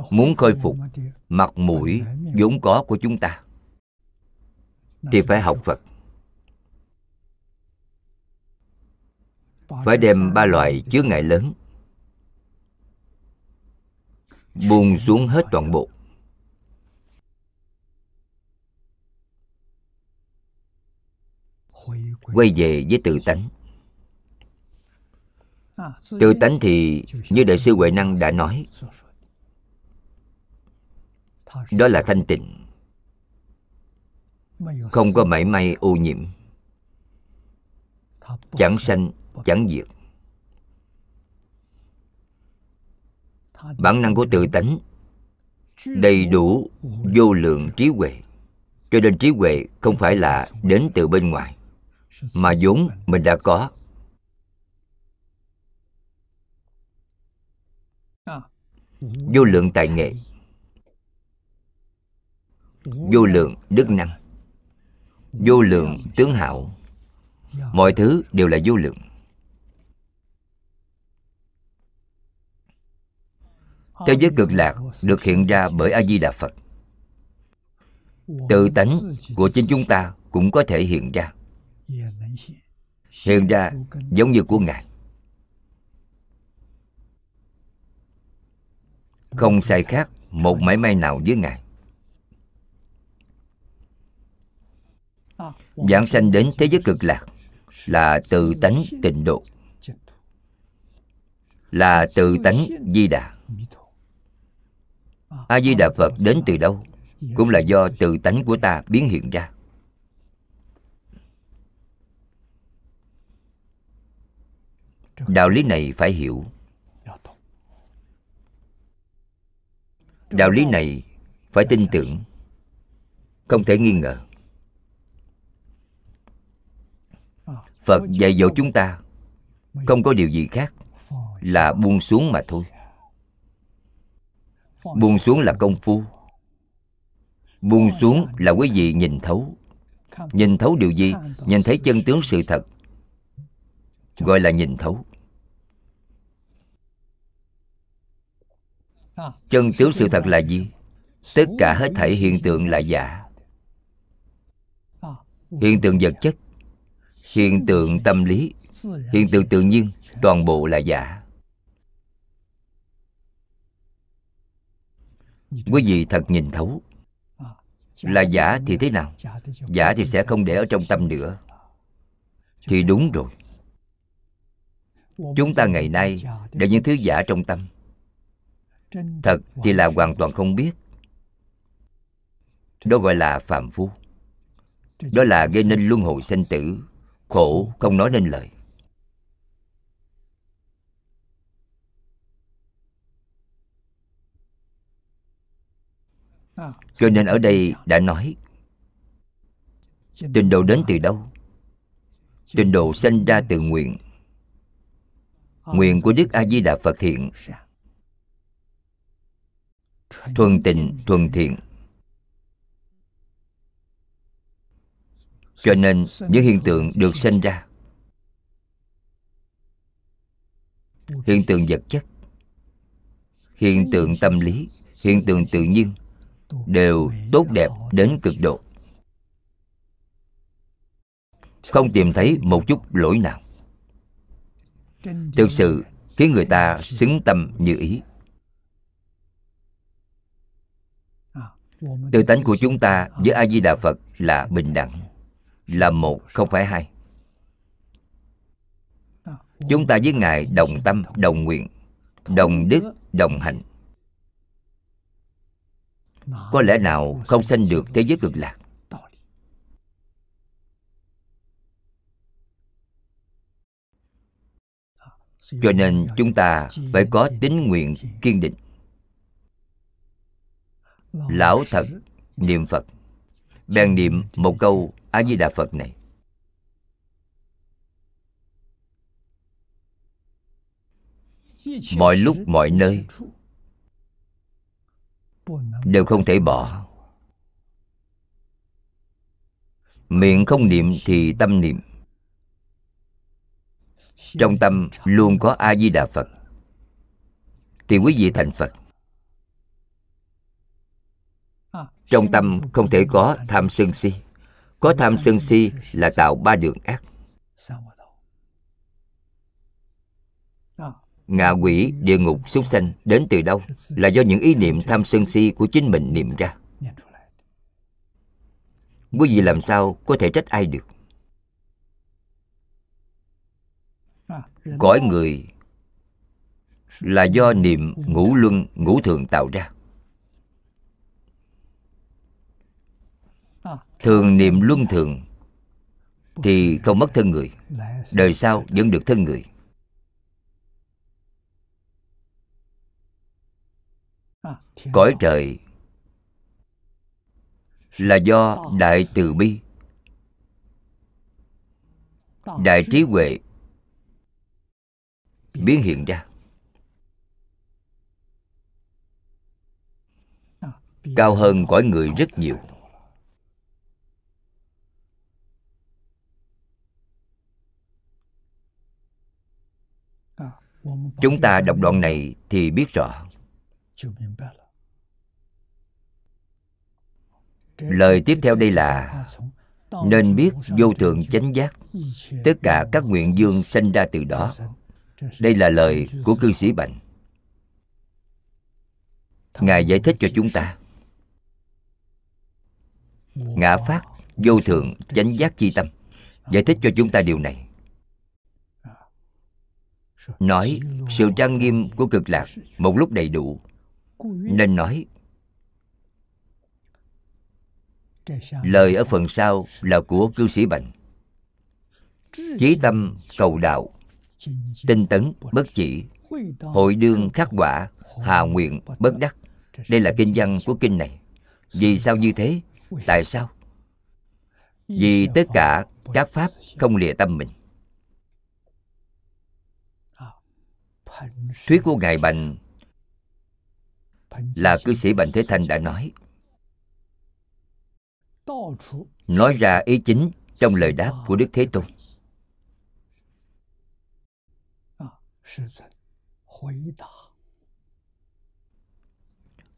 Muốn khôi phục mặt mũi vốn có của chúng ta thì phải học phật. Phải đem ba loại chứa ngại lớn buông xuống hết toàn bộ. Quay về với tự tánh. Tự tánh thì, như đại sư huệ năng đã nói, đó là thanh tịnh, không có mảy may ô nhiễm, chẳng sanh, chẳng diệt. Bản năng của tự tánh đầy đủ vô lượng trí huệ. Cho nên trí huệ không phải là đến từ bên ngoài, mà vốn mình đã có. Vô lượng tài nghệ, vô lượng đức năng, vô lượng tướng hảo mọi thứ đều là vô lượng. Thế giới cực lạc được hiện ra bởi a di đà phật. Tự tánh của chính chúng ta cũng có thể hiện ra. Hiện ra giống như của ngài. Không sai khác một mảy may nào với ngài. Giảng sanh đến thế giới cực lạc là tự tánh tịnh độ, là tự tánh di đà a di đà phật đến từ đâu? Cũng là do tự tánh của ta biến hiện ra. Đạo lý này phải hiểu. Đạo lý này phải tin tưởng, không thể nghi ngờ. Phật dạy dỗ chúng ta, không có điều gì khác, là buông xuống mà thôi buông xuống là công phu. Buông xuống là quý vị nhìn thấu. Nhìn thấu điều gì? Nhìn thấy chân tướng sự thật. Gọi là nhìn thấu. Chân tướng sự thật là gì? Tất cả hết thảy hiện tượng là giả. Hiện tượng vật chất, hiện tượng tâm lý, hiện tượng tự nhiên, toàn bộ là giả. Quý vị thật nhìn thấu. Là giả thì thế nào. giả thì sẽ không để ở trong tâm nữa. thì đúng rồi. Chúng ta ngày nay để những thứ giả trong tâm. Thật thì là hoàn toàn không biết. Đó gọi là phạm phu. Đó là gây nên luân hồi sanh tử. Khổ không nói nên lời cho nên ở đây đã nói tình độ đến từ đâu? Tình độ sanh ra từ nguyện. Nguyện của đức a di đà phật hiện. Thuần tịnh thuần thiện. Cho nên những hiện tượng được sinh ra, hiện tượng vật chất, hiện tượng tâm lý, hiện tượng tự nhiên đều tốt đẹp đến cực độ. Không tìm thấy một chút lỗi nào. Thực sự khiến người ta xứng tâm như ý. Tự tánh của chúng ta với a di đà phật là bình đẳng, là một không phải hai. Chúng ta với ngài đồng tâm, đồng nguyện, đồng đức, đồng hạnh có lẽ nào không sanh được thế giới cực lạc? cho nên chúng ta phải có tín nguyện kiên định. Lão thật niệm phật. bèn niệm một câu a di đà phật này. Mọi lúc mọi nơi đều không thể bỏ. Miệng không niệm thì tâm niệm. Trong tâm luôn có a di đà phật. Thì quý vị thành phật. Trong tâm không thể có tham sân si. Có tham sân si là tạo ba đường ác. Ngạ quỷ, địa ngục, súc sanh đến từ đâu? Là do những ý niệm tham sân si của chính mình niệm ra. Quý vị làm sao có thể trách ai được? Cõi người là do niệm ngũ luân, ngũ thường tạo ra. Thường niệm luân thường thì không mất thân người. Đời sau vẫn được thân người. Cõi trời là do đại từ bi đại trí huệ biến hiện ra cao hơn cõi người rất nhiều chúng ta đọc đoạn này thì biết rõ lời tiếp theo đây là, nên biết vô thượng chánh giác, tất cả các nguyện dương sanh ra từ đó. Đây là lời của cư sĩ bành. Ngài giải thích cho chúng ta. Ngã phát vô thượng chánh giác chi tâm. Giải thích cho chúng ta điều này. Nói, sự trang nghiêm của cực lạc một lúc đầy đủ nên nói lời ở phần sau là của cư sĩ bành. Chí tâm cầu đạo tinh tấn bất chỉ hội đương khắc quả hà nguyện bất đắc. Đây là kinh văn của kinh này. Vì sao như thế? Tại sao? Vì tất cả các pháp không lìa tâm mình. Thuyết của ngài bành là cư sĩ bành thế thanh đã nói. Nói ra ý chính trong lời đáp của đức thế tôn.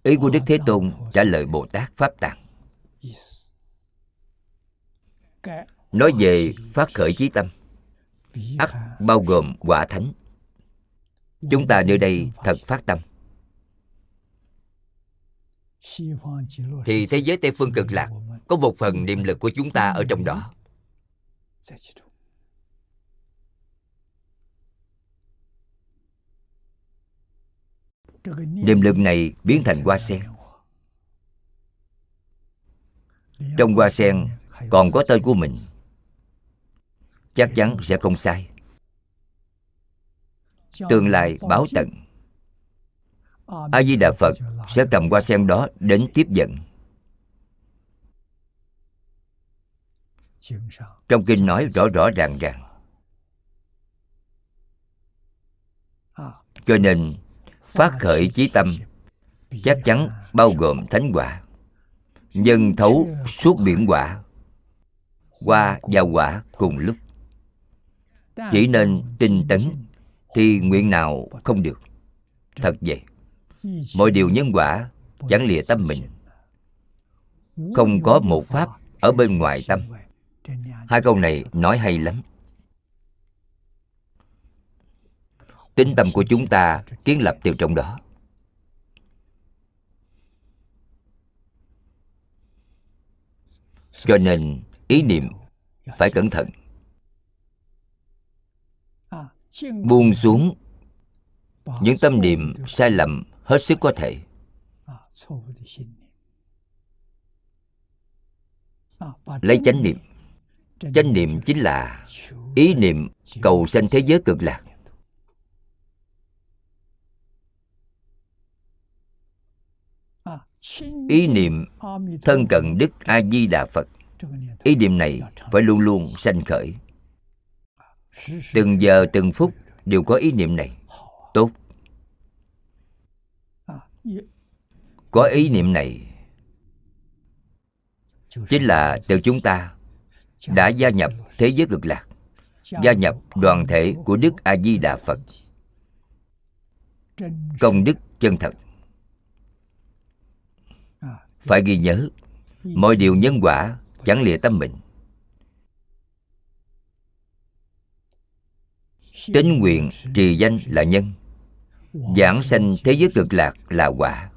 ý của đức thế tôn trả lời bồ tát pháp tạng. Nói về phát khởi chí tâm ắt bao gồm quả thánh. Chúng ta nơi đây thật phát tâm thì thế giới tây phương cực lạc có một phần niệm lực của chúng ta ở trong đó. Niệm lực này biến thành hoa sen. trong hoa sen còn có tên của mình. chắc chắn sẽ không sai. tương lai báo tận a di đà phật sẽ cầm hoa sen đó đến tiếp dẫn. Trong kinh nói rõ rõ ràng ràng. Cho nên, phát khởi chí tâm chắc chắn bao gồm thánh quả, nhân thấu suốt biển quả, qua và quả cùng lúc. Chỉ nên tinh tấn thì nguyện nào không được. Thật vậy mọi điều nhân quả chẳng lìa tâm mình. Không có một pháp ở bên ngoài tâm. Hai câu này nói hay lắm. Tính tâm của chúng ta kiến lập từ trong đó. Cho nên ý niệm phải cẩn thận. Buông xuống những tâm niệm sai lầm hết sức có thể. Lấy chánh niệm. Chánh niệm chính là ý niệm cầu sanh thế giới cực lạc. Ý niệm. thân cận đức a di đà phật ý niệm này phải luôn luôn sanh khởi. Từng giờ từng phút đều có ý niệm này. Tốt có ý niệm này chính là từ chúng ta đã gia nhập thế giới cực lạc, gia nhập đoàn thể của đức a di đà phật. Công đức chân thật. Phải ghi nhớ, mọi điều nhân quả chẳng lìa tâm mình. Tính nguyện trì danh là nhân giảng sanh thế giới cực lạc là quả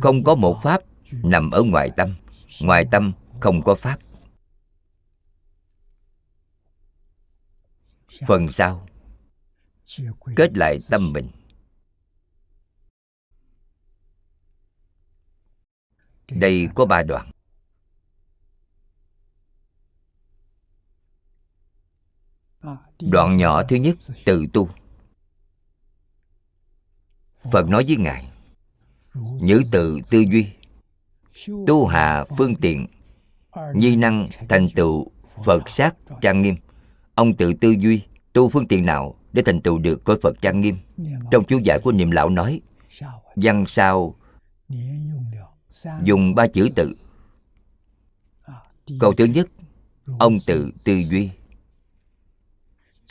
không có một pháp nằm ở ngoài tâm. Ngoài tâm không có pháp. Phần sau. Kết lại tâm mình. Đây có ba đoạn. Đoạn nhỏ thứ nhất tự tu phật nói với ngài, nhữ tự tư duy, tu hạ phương tiện, nhi năng thành tựu phật sát trang nghiêm. Ông tự tư duy, tu phương tiện nào để thành tựu được cõi phật trang nghiêm? Trong chú giải của niệm lão nói, văn sao dùng ba chữ tự. Câu thứ nhất, ông tự tư duy.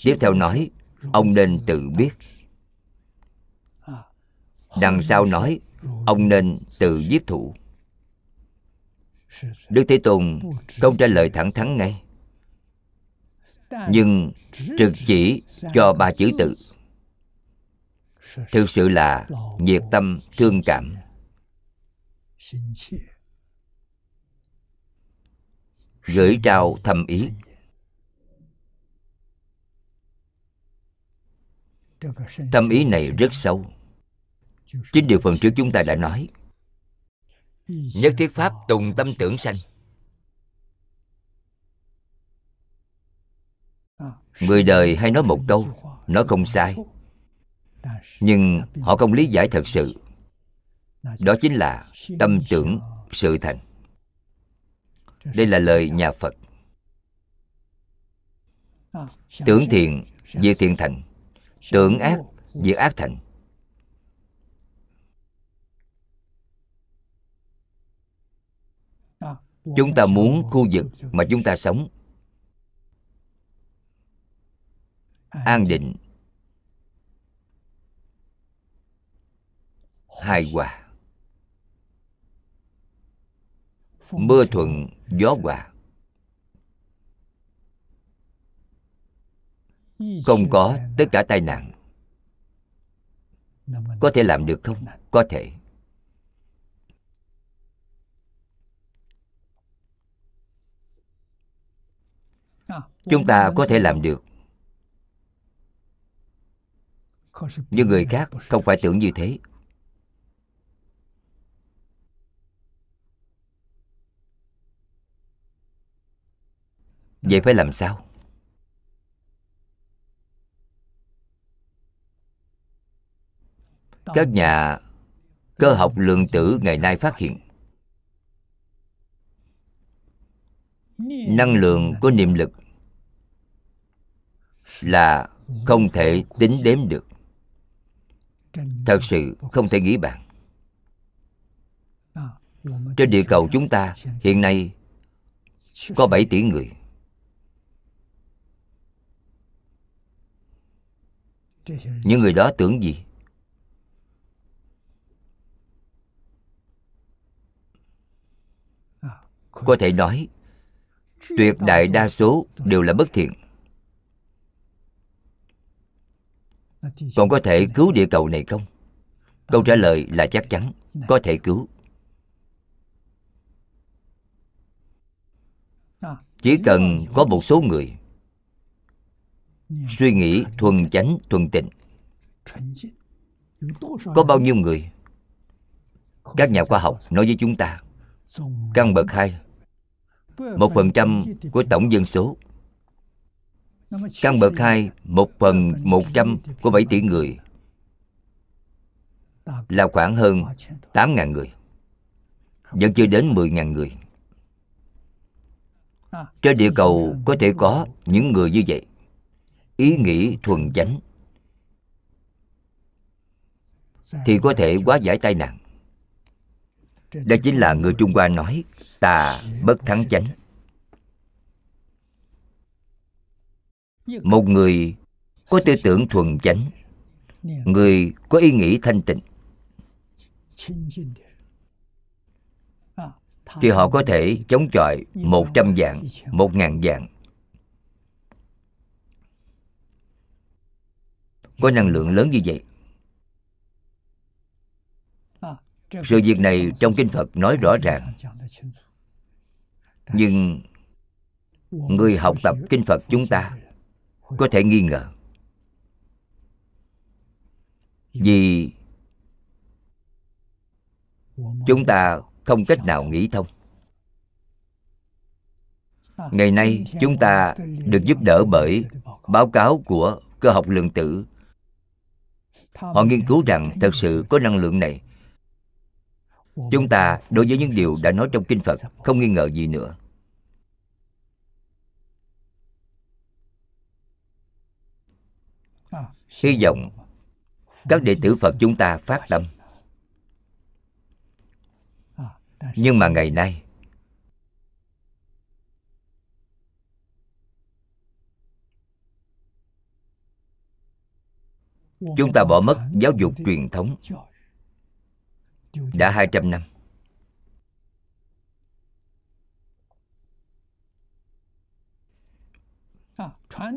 Tiếp theo nói, ông nên tự biết đằng sau nói ông nên tự nhiếp thụ. Đức thế tôn không trả lời thẳng thắn ngay. Nhưng trực chỉ cho ba chữ tự. Thực sự là nhiệt tâm thương cảm. Gửi trao thâm ý. Thâm ý này rất sâu chính điều phần trước chúng ta đã nói. Nhất thiết pháp tùng tâm tưởng sanh. Người đời hay nói một câu, nó không sai. Nhưng họ không lý giải thật sự. Đó chính là tâm tưởng sự thành. Đây là lời nhà phật. Tưởng thiện việc thiện thành. Tưởng ác việc ác thành. Chúng ta muốn khu vực mà chúng ta sống. An định. Hài hòa. Mưa thuận, gió hòa. Không có tất cả tai nạn. Có thể làm được không? Có thể. Chúng ta có thể làm được. Nhưng người khác không phải tưởng như thế. Vậy phải làm sao? Các nhà cơ học lượng tử ngày nay phát hiện năng lượng của niệm lực là không thể tính đếm được. Thật sự không thể nghĩ bàn. Trên địa cầu chúng ta hiện nay có 7 tỷ người. Những người đó tưởng gì? Có thể nói, tuyệt đại đa số đều là bất thiện. Còn có thể cứu địa cầu này không? Câu trả lời là chắc chắn. Có thể cứu. Chỉ cần có một số người suy nghĩ thuần chánh thuần tịnh. Có bao nhiêu người? Các nhà khoa học nói với chúng ta. Căn bậc hai. Một phần trăm của tổng dân số căn bậc hai, một phần một trăm của bảy tỷ người là khoảng hơn tám ngàn người, vẫn chưa đến mười ngàn người. Trên địa cầu có thể có những người như vậy. Ý nghĩ thuần chánh thì có thể hóa giải tai nạn. Đây chính là người trung hoa nói, tà bất thắng chánh. Một người có tư tưởng thuần chánh, người có ý nghĩ thanh tịnh, thì họ có thể chống chọi một trăm dạng một ngàn dạng có năng lượng lớn như vậy. Sự việc này trong kinh phật nói rõ ràng. Nhưng người học tập kinh phật chúng ta có thể nghi ngờ. Vì chúng ta không cách nào nghĩ thông. Ngày nay, chúng ta được giúp đỡ bởi báo cáo của cơ học lượng tử. Họ nghiên cứu rằng thật sự có năng lượng này. Chúng ta đối với những điều đã nói trong kinh phật, không nghi ngờ gì nữa. Hy vọng các đệ tử phật chúng ta phát tâm. Nhưng mà ngày nay, chúng ta bỏ mất giáo dục truyền thống đã 200 năm.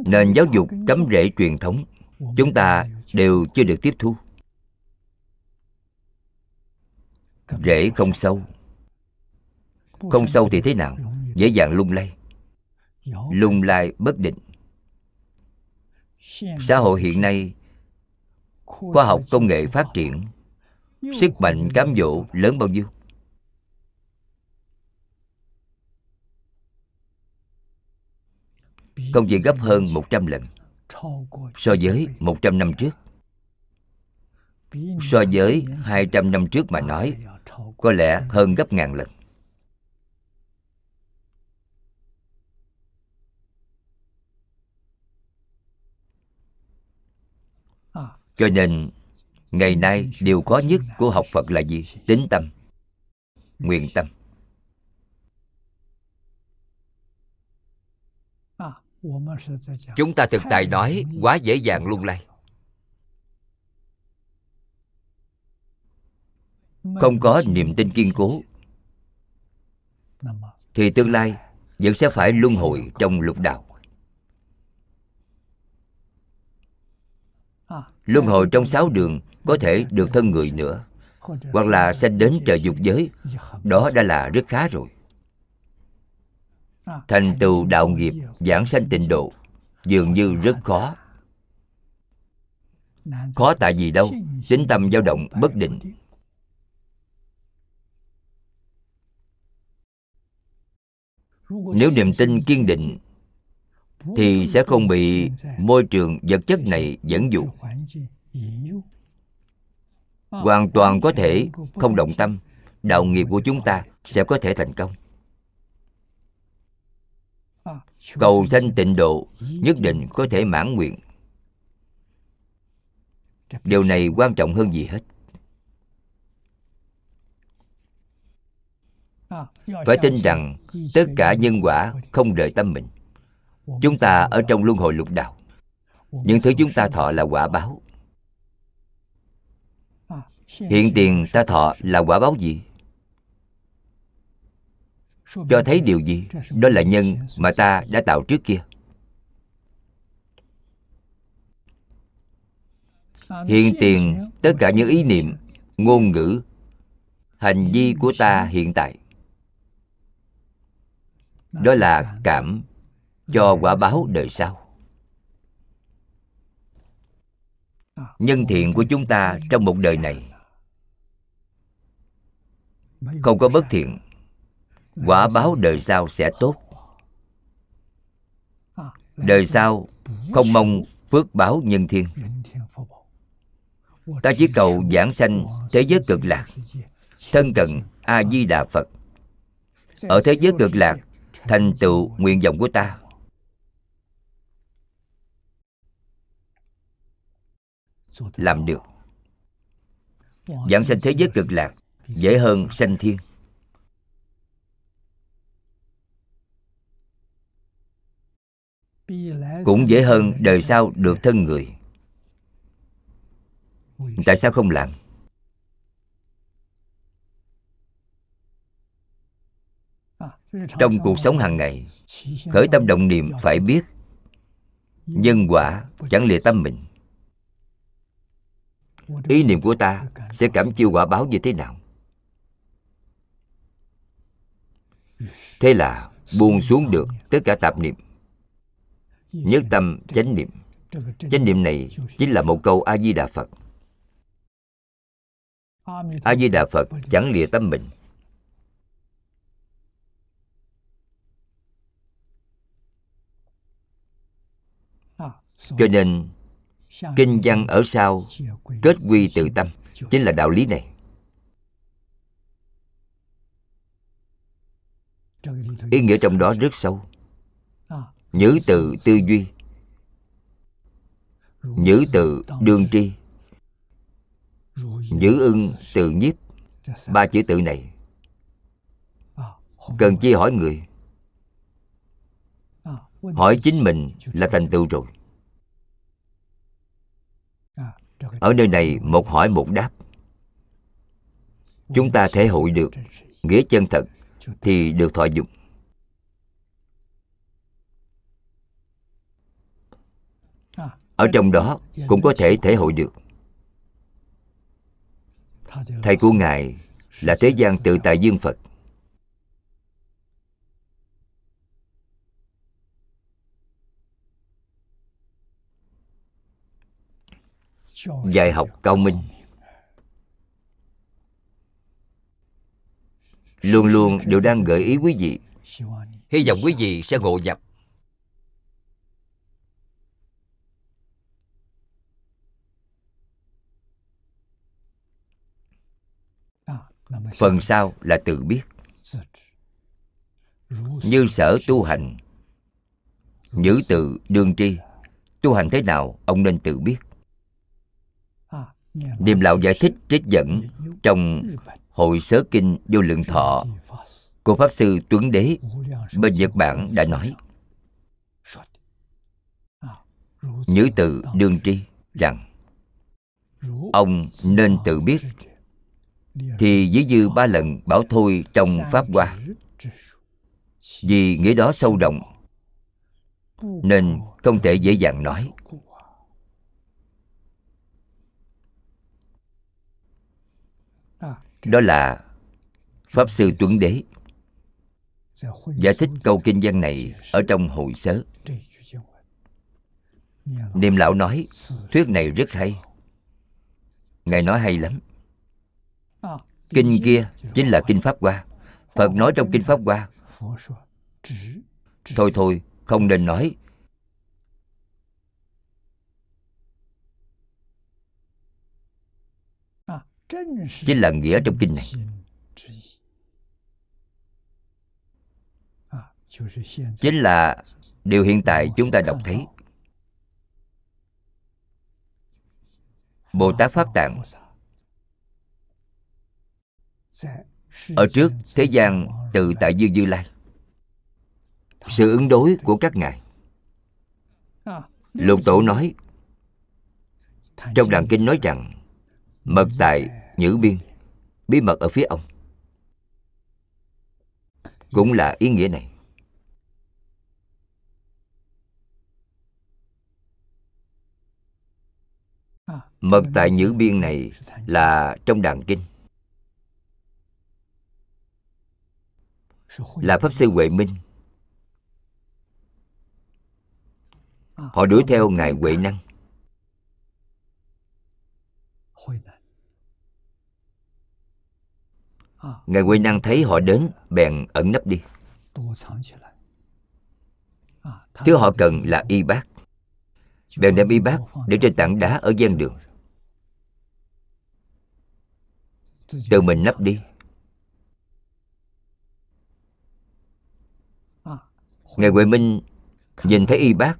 Nền giáo dục cấm rễ truyền thống chúng ta đều chưa được tiếp thu. Rễ không sâu. Không sâu thì thế nào? Dễ dàng lung lay. Lung lay bất định. Xã hội hiện nay, khoa học công nghệ phát triển, sức mạnh cám dỗ lớn bao nhiêu? Công việc gấp hơn 100 lần so với 100 năm trước. So với 200 năm trước mà nói, có lẽ hơn gấp ngàn lần. Cho nên, ngày nay điều khó nhất của học phật là gì? Tính tâm. Nguyện tâm. Chúng ta thực tại nói quá dễ dàng lung lay không có niềm tin kiên cố. Thì tương lai vẫn sẽ phải luân hồi trong lục đạo. Luân hồi trong sáu đường có thể được thân người nữa hoặc là sanh đến trời dục giới. đó đã là rất khá rồi thành tựu đạo nghiệp giảng sanh tịnh độ dường như rất khó. Khó tại vì đâu? Tính tâm dao động bất định. Nếu niềm tin kiên định, thì sẽ không bị môi trường vật chất này dẫn dụ. Hoàn toàn có thể không động tâm. Đạo nghiệp của chúng ta sẽ có thể thành công cầu sanh tịnh độ, nhất định có thể mãn nguyện. Điều này quan trọng hơn gì hết? Phải tin rằng, tất cả nhân quả không đợi tâm mình. Chúng ta ở trong luân hồi lục đạo. Những thứ chúng ta thọ là quả báo. Hiện tiền ta thọ là quả báo gì? Cho thấy điều gì? Đó là nhân mà ta đã tạo trước kia. Hiện tiền tất cả những ý niệm ngôn ngữ hành vi của ta hiện tại. Đó là cảm cho quả báo đời sau. Nhân thiện của chúng ta trong một đời này không có bất thiện quả báo đời sau sẽ tốt. Đời sau không mong phước báo nhân thiên. Ta chỉ cầu giảng sanh thế giới cực lạc, thân cận a di đà phật. Ở thế giới cực lạc, thành tựu nguyện vọng của ta. Làm được. Giảng sanh thế giới cực lạc dễ hơn sanh thiên. Cũng dễ hơn đời sau được thân người. Tại sao không làm? Trong cuộc sống hàng ngày, khởi tâm động niệm phải biết nhân quả chẳng lìa tâm mình. Ý niệm của ta sẽ cảm chiêu quả báo như thế nào? Thế là buông xuống được tất cả tạp niệm nhất tâm chánh niệm. Chánh niệm này chính là một câu a di đà phật. A di đà phật chẳng lìa tâm mình. Cho nên, kinh văn ở sau kết quy từ tâm chính là đạo lý này. Ý nghĩa trong đó rất sâu nhữ từ tư duy. Nhữ từ đương tri. Nhữ ưng từ nhiếp. Ba chữ tự này. Cần chi hỏi người? Hỏi chính mình là thành tựu rồi. Ở nơi này một hỏi một đáp. Chúng ta thể hội được nghĩa chân thật thì được thọ dụng ở trong đó cũng có thể thể hội được. Thầy của ngài là thế gian tự tại dương phật. Dạy học cao minh. Luôn luôn đều đang gợi ý quý vị. Hy vọng quý vị sẽ ngộ nhập phần sau là tự biết. Như sở tu hành. Nhữ tự đương tri. Tu hành thế nào ông nên tự biết. Niệm Lão giải thích trích dẫn trong Hội Sớ Kinh Vô Lượng Thọ của Pháp Sư Tuấn Đế bên Nhật Bản đã nói. Nhữ tự đương tri rằng Ông nên tự biết thì dĩ dư ba lần bảo thôi trong Pháp Hoa. Vì nghĩa đó sâu rộng, Nên không thể dễ dàng nói. Đó là pháp sư tuấn đế, giải thích câu kinh văn này ở trong hồi sớ. Niệm lão nói, thuyết này rất hay. Ngài nói hay lắm kinh kia chính là kinh pháp hoa. Phật nói trong kinh pháp hoa. Thôi thôi, không nên nói. Chính là nghĩa trong kinh này. Chính là điều hiện tại chúng ta đọc thấy. Bồ tát pháp tạng ở trước thế gian từ tại dương như lai, sự ứng đối của các ngài. Lục tổ nói, trong đàn kinh nói rằng, mật tại nhữ biên, bí mật ở phía ông. Cũng là ý nghĩa này. Mật tại nhữ biên này là trong đàn kinh. Là pháp sư huệ minh. Họ đuổi theo ngài huệ năng. Ngài huệ năng thấy họ đến, bèn ẩn nấp đi. Thứ họ cần là y bác. Bèn đem y bác để trên tảng đá ở gian đường. Tự mình nấp đi. Ngài huệ minh nhìn thấy y bác.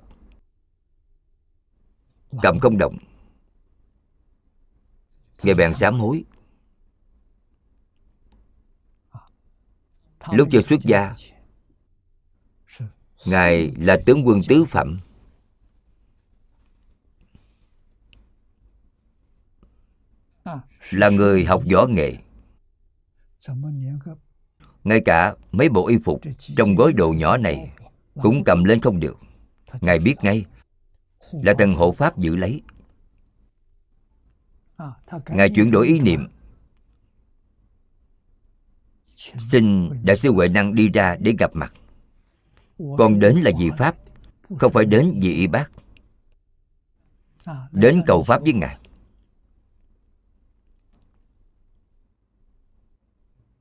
Cầm không động. Ngài bèn sám hối. Lúc chưa xuất gia, ngài là tướng quân tứ phẩm. Là người học võ nghệ ngay cả mấy bộ y phục trong gói đồ nhỏ này cũng cầm lên không được. Ngài biết ngay là tần hộ pháp giữ lấy. Ngài chuyển đổi ý niệm. Xin đại sư huệ năng đi ra để gặp mặt. Con đến là vì pháp, không phải đến vì y bác. Đến cầu pháp với ngài.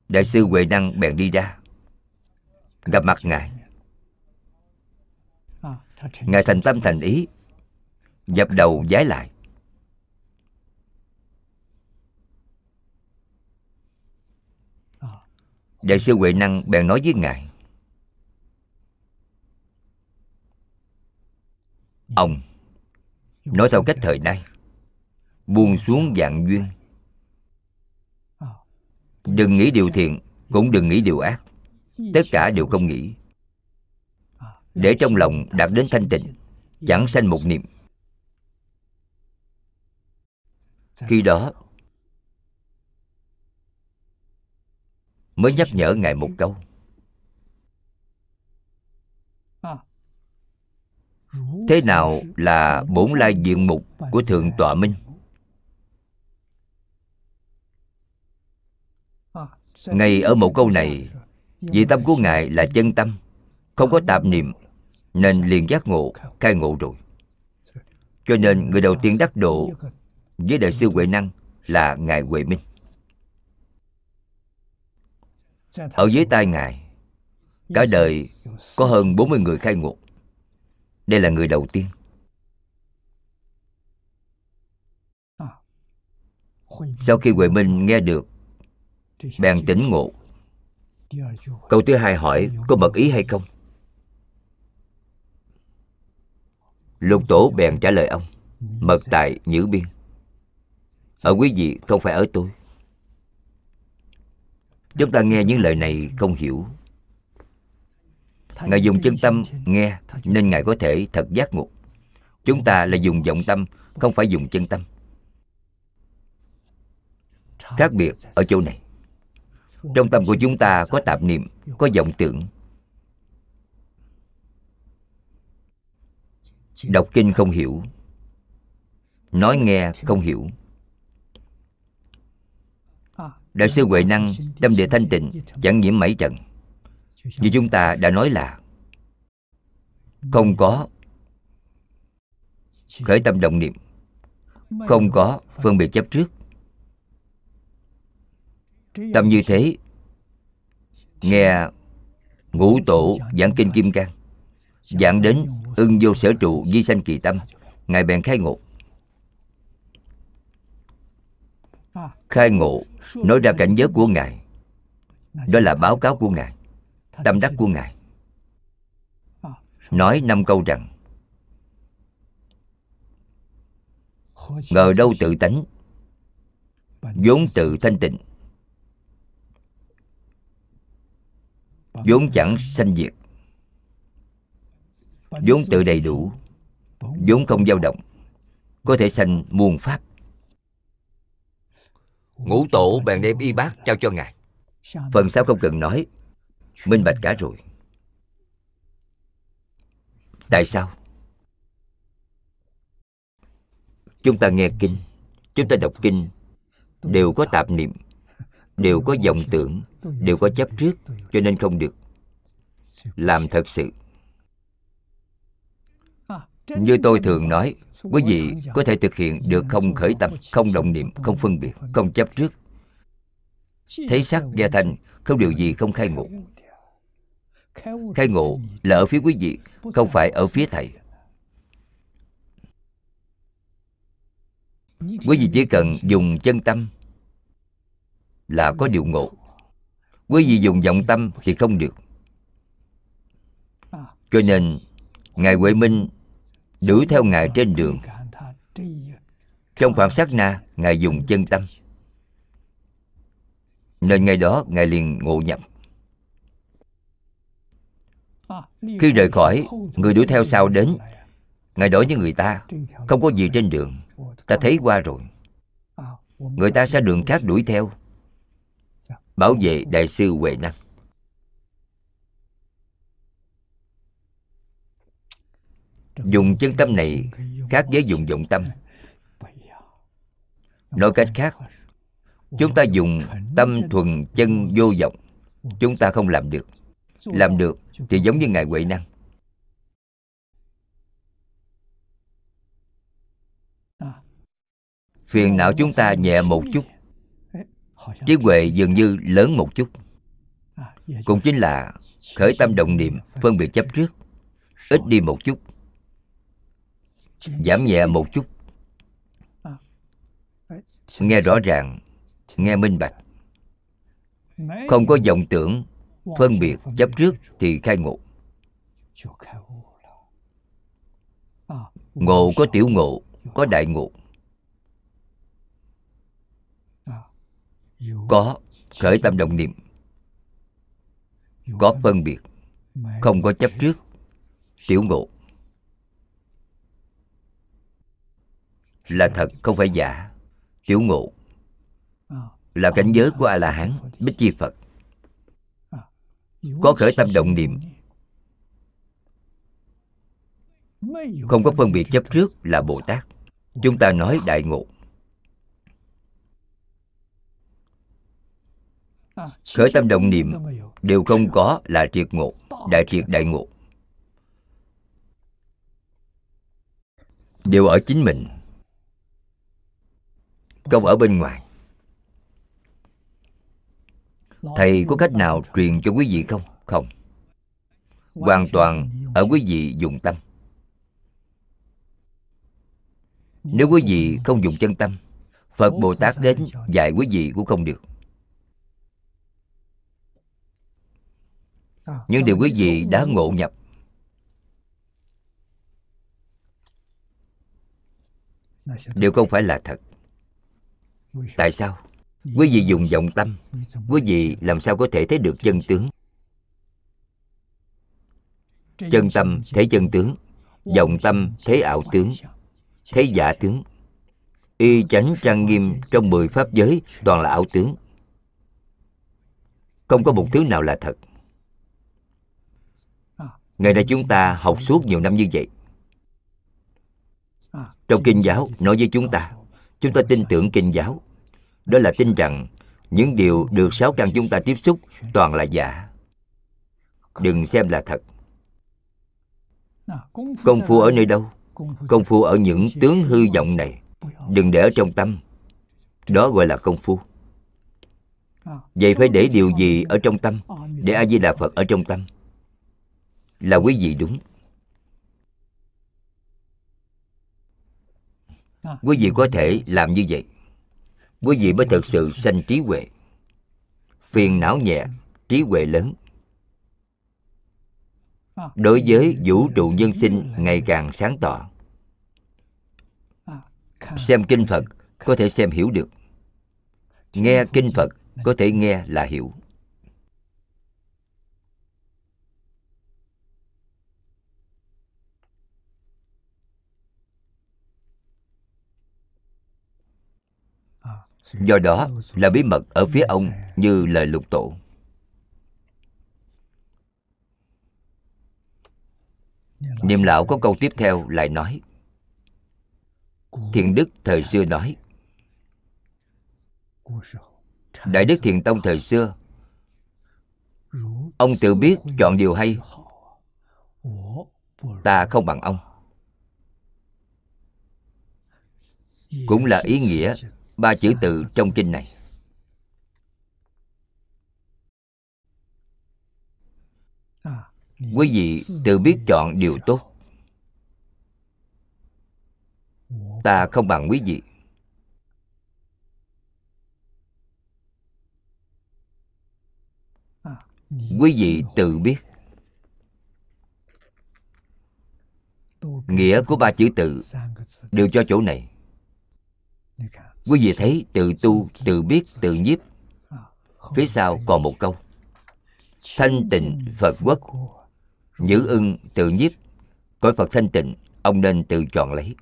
Đại sư huệ năng bèn đi ra. Gặp mặt ngài. Ngài thành tâm thành ý, dập đầu giái lại. Đại sư huệ năng bèn nói với ngài. Ông, nói theo cách thời nay, buông xuống dạng duyên đừng nghĩ điều thiện, cũng đừng nghĩ điều ác. Tất cả đều không nghĩ. Để trong lòng đạt đến thanh tịnh, chẳng sanh một niệm. Khi đó, mới nhắc nhở ngài một câu. Thế nào là bổn lai diện mục của thượng tọa minh? Ngay ở một câu này, vì tâm của ngài là chân tâm, không có tạp niệm, nên liền giác ngộ, khai ngộ rồi. Cho nên người đầu tiên đắc độ với đại sư huệ năng là ngài huệ minh. Ở dưới tay ngài, cả đời có hơn 40 người khai ngộ. Đây là người đầu tiên. Sau khi huệ minh nghe được bèn tỉnh ngộ. Câu thứ hai hỏi, có mật ý hay không? Lục tổ bèn trả lời ông mật tại nhữ biên. Ở quý vị không phải ở tôi. Chúng ta nghe những lời này không hiểu. Ngài dùng chân tâm nghe, nên ngài có thể thật giác ngộ. Chúng ta là dùng vọng tâm, không phải dùng chân tâm. Khác biệt ở chỗ này trong tâm của chúng ta có tạp niệm, có vọng tưởng. Đọc kinh không hiểu. Nói nghe không hiểu. Đại sư huệ năng, tâm địa thanh tịnh, chẳng nhiễm mảy trần như chúng ta đã nói là, không có khởi tâm động niệm, không có phân biệt chấp trước tâm như thế, nghe ngũ tổ giảng kinh kim cang, giảng đến ưng vô sở trụ di sanh kỳ tâm, ngài bèn khai ngộ. Khai ngộ, nói ra cảnh giới của ngài. Đó là báo cáo của ngài, tâm đắc của ngài. Nói năm câu rằng, ngờ đâu tự tánh, vốn tự thanh tịnh vốn chẳng sanh diệt. Vốn tự đầy đủ vốn không dao động có thể sanh muôn pháp. Ngũ tổ bèn đem y bát trao cho ngài. Phần sau không cần nói minh bạch cả rồi. Tại sao? Chúng ta nghe kinh chúng ta đọc kinh đều có tạp niệm đều có vọng tưởng đều có chấp trước, cho nên không được. Làm thật sự. Như tôi thường nói, quý vị có thể thực hiện được không khởi tâm, không động niệm, không phân biệt, không chấp trước. Thấy sắc gia thành không điều gì không khai ngộ. Khai ngộ là ở phía quý vị, không phải ở phía thầy. Quý vị chỉ cần dùng chân tâm là có điều ngộ quý vị dùng vọng tâm thì không được. Cho nên, ngài huệ minh đuổi theo ngài trên đường. Trong khoảng sát na, ngài dùng chân tâm. Nên ngày đó, ngài liền ngộ nhập. Khi rời khỏi, người đuổi theo sau đến, ngài đổi với người ta, không có gì trên đường, ta thấy qua rồi. Người ta sẽ đường khác đuổi theo bảo vệ đại sư huệ năng. Dùng chân tâm này khác với dùng vọng tâm. Nói cách khác, chúng ta dùng tâm thuần chân vô vọng. Chúng ta không làm được. Làm được thì giống như ngài huệ năng. Phiền não chúng ta nhẹ một chút trí huệ dường như lớn một chút. Cũng chính là khởi tâm động niệm phân biệt chấp trước ít đi một chút. Giảm nhẹ một chút. Nghe rõ ràng nghe minh bạch. Không có vọng tưởng phân biệt chấp trước thì khai ngộ. Ngộ có tiểu ngộ có đại ngộ có khởi tâm động niệm. Có phân biệt. không có chấp trước. Tiểu ngộ. Là thật không phải giả. Tiểu ngộ. Là cảnh giới của a la hán bích chi phật. Có khởi tâm động niệm. không có phân biệt chấp trước là bồ tát. Chúng ta nói đại ngộ khởi tâm động niệm đều không có là triệt ngộ đại triệt đại ngộ. Đều ở chính mình không ở bên ngoài. Thầy có cách nào truyền cho quý vị không? Không. Hoàn toàn ở quý vị dùng tâm. Nếu quý vị không dùng chân tâm phật bồ tát đến dạy quý vị cũng không được những điều quý vị đã ngộ nhập. Đều không phải là thật. Tại sao? Quý vị dùng vọng tâm. Quý vị làm sao có thể thấy được chân tướng? Chân tâm thấy chân tướng. vọng tâm thấy ảo tướng. thấy giả tướng. Y chánh trang nghiêm trong mười pháp giới toàn là ảo tướng. Không có một thứ nào là thật ngày nay chúng ta học suốt nhiều năm như vậy. Trong kinh giáo nói với chúng ta chúng ta tin tưởng kinh giáo. Đó là tin rằng những điều được sáu căn chúng ta tiếp xúc toàn là giả. Đừng xem là thật. Công phu ở nơi đâu? Công phu ở những tướng hư vọng này. Đừng để ở trong tâm. Đó gọi là công phu. Vậy phải để điều gì ở trong tâm? Để a di đà phật ở trong tâm là quý vị đúng. Quý vị có thể làm như vậy. Quý vị mới thực sự sanh trí huệ. Phiền não nhẹ trí huệ lớn. Đối với vũ trụ nhân sinh ngày càng sáng tỏ. Xem kinh phật có thể xem hiểu được. Nghe kinh phật có thể nghe là hiểu do đó là bí mật ở phía ông như lời lục tổ. Niệm lão có câu tiếp theo lại nói, thiền đức thời xưa nói, đại đức thiền tông thời xưa, ông tự biết chọn điều hay, ta không bằng ông. Cũng là ý nghĩa ba chữ tự trong kinh này. Quý vị tự biết chọn điều tốt. Ta không bằng quý vị. Quý vị tự biết. Nghĩa của ba chữ tự đều cho chỗ này quý vị thấy tự tu tự biết tự nhiếp. Phía sau còn một câu. Thanh tịnh phật quốc. Nhữ ưng tự nhiếp. Cõi Phật thanh tịnh, Ông nên tự chọn lấy.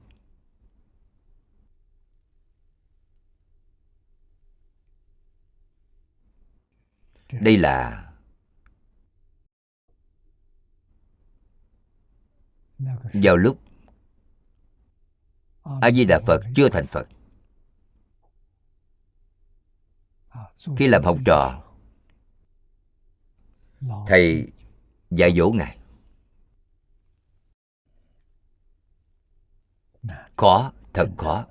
Đây là Vào lúc A Di Đà Phật chưa thành Phật. Khi làm học trò Thầy dạy dỗ Ngài. Khó, thật khó.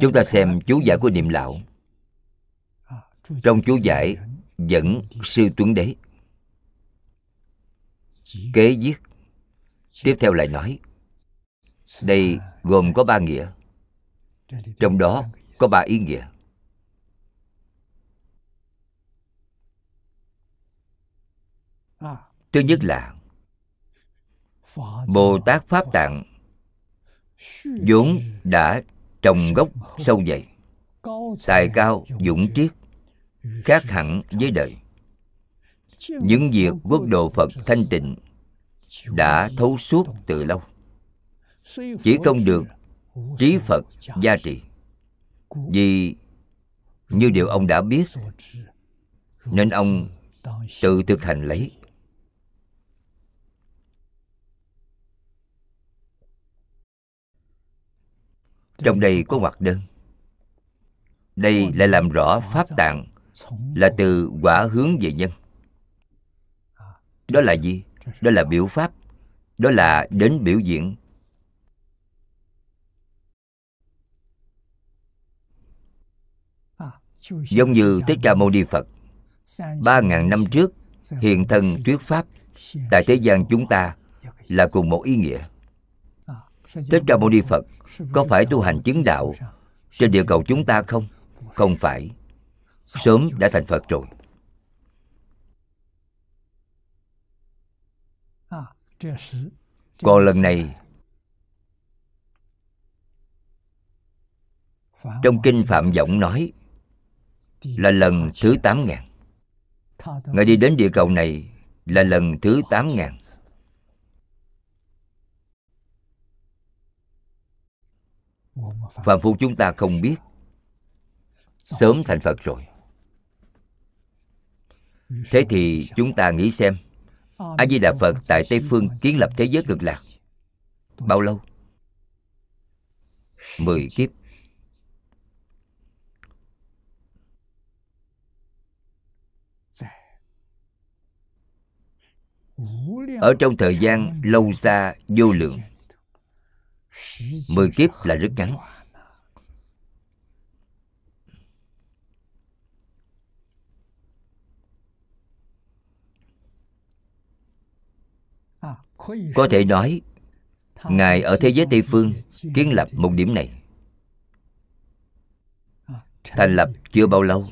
Chúng ta xem chú giải của Niệm Lão. Trong chú giải dẫn Sư Tuấn Đế. Kế viết. Tiếp theo lại nói Đây gồm có ba nghĩa. Trong đó có ba ý nghĩa. Thứ nhất là Bồ Tát Pháp Tạng vốn đã trồng gốc sâu dày, Tài cao, dũng triết, Khác hẳn với đời. Những việc quốc độ Phật thanh tịnh Đã thấu suốt từ lâu, Chỉ không được trí Phật gia trị vì như điều ông đã biết, Nên ông tự thực hành lấy. Trong đây có hoạt đơn. Đây lại làm rõ pháp tạng là từ quả hướng về nhân. Đó là gì? Đó là biểu pháp. Đó là đến biểu diễn. Giống như thích ca mâu ni phật ba ngàn năm trước, hiện thân thuyết pháp, tại thế gian chúng ta là cùng một ý nghĩa Thích Ca Mâu Ni Phật có phải tu hành chứng đạo trên địa cầu chúng ta không? Không phải. Sớm đã thành Phật rồi. Còn lần này, Trong kinh Phạm Vọng nói là lần thứ tám ngàn. Ngài đi đến địa cầu này Là lần thứ tám ngàn. Phạm phu chúng ta không biết Sớm thành Phật rồi. Thế thì chúng ta nghĩ xem A Di Đà Phật tại Tây Phương kiến lập thế giới cực lạc Bao lâu? Mười kiếp. Ở trong thời gian lâu xa vô lượng. Mười kiếp là rất ngắn. Có thể nói Ngài ở thế giới Tây Phương kiến lập một điểm này. Thành lập chưa bao lâu.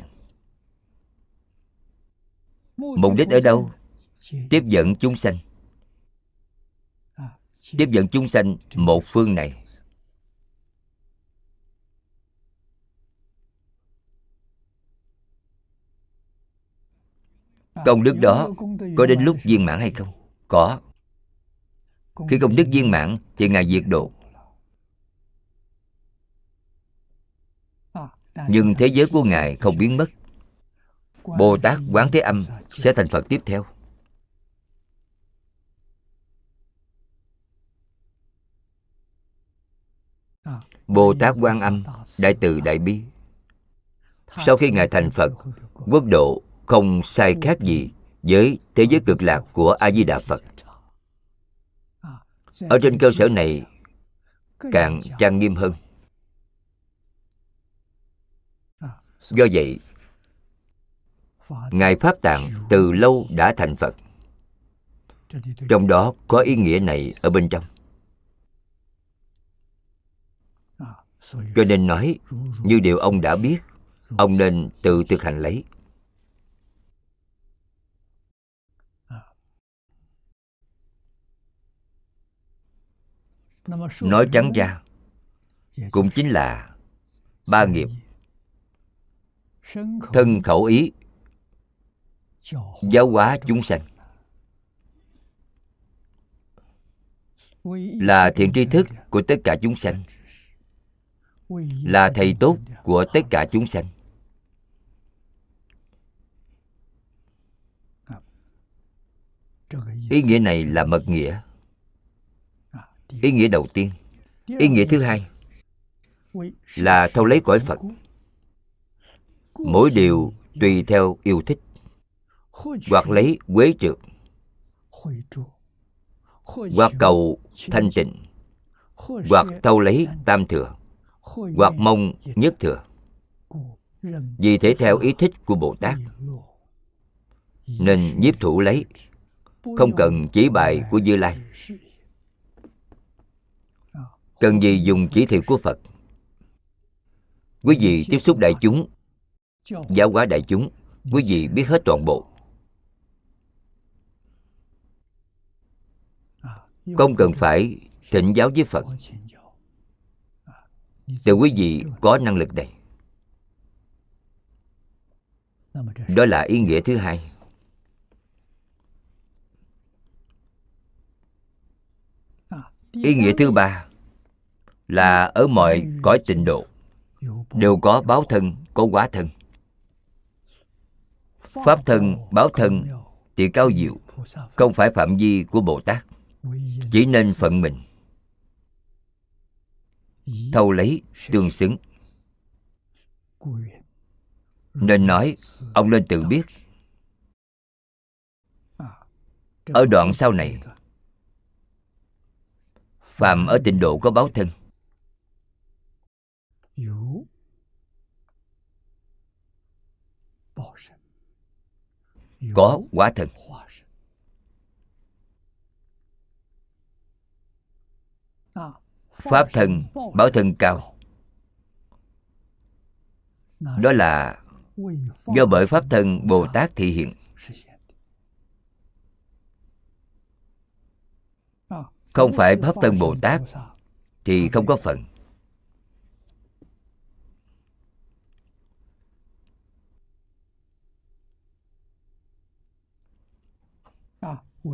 Mục đích ở đâu? Tiếp dẫn chúng sanh. Tiếp dẫn chúng sanh một phương này. Công đức đó có đến lúc viên mãn hay không? Có. Khi công đức viên mãn thì ngài diệt độ. Nhưng thế giới của ngài không biến mất. Bồ tát quán thế âm sẽ thành phật tiếp theo Bồ Tát Quan Âm Đại từ Đại Bi. Sau khi Ngài thành Phật, Quốc độ không sai khác gì Với thế giới cực lạc của A-di-đà Phật. Ở trên cơ sở này, Càng trang nghiêm hơn. Do vậy, Ngài Pháp Tạng từ lâu đã thành Phật. Trong đó có ý nghĩa này ở bên trong. Cho nên nói, như điều ông đã biết, ông nên tự thực hành lấy. Nói trắng ra, cũng chính là ba nghiệp. Thân khẩu ý, giáo hóa chúng sanh. Là thiện tri thức của tất cả chúng sanh là thầy tốt của tất cả chúng sanh. Ý nghĩa này là mật nghĩa. Ý nghĩa đầu tiên. Ý nghĩa thứ hai là thâu lấy cõi phật. Mỗi điều tùy theo yêu thích hoặc lấy quế trượt hoặc cầu thanh tịnh, hoặc thâu lấy tam thừa hoặc mong nhất thừa. vì thể theo ý thích của bồ tát nên nhiếp thủ lấy. không cần chỉ bài của như lai. cần gì dùng chỉ thị của phật? quý vị tiếp xúc đại chúng giáo hóa đại chúng quý vị biết hết toàn bộ. không cần phải thỉnh giáo với phật để quý vị, có năng lực này. Đó là ý nghĩa thứ hai. Ý nghĩa thứ ba là ở mọi cõi tịnh độ, đều có báo thân, có quá thân. Pháp thân, báo thân thì cao diệu, không phải phạm vi của bồ tát, chỉ nên phận mình thâu lấy tương xứng. Nên nói ông nên tự biết. Ở đoạn sau này phàm ở tịnh độ có báo thân. Có quả thân pháp thân báo thân cao. Đó là do bởi pháp thân bồ tát thị hiện. Không phải pháp thân bồ tát thì không có phận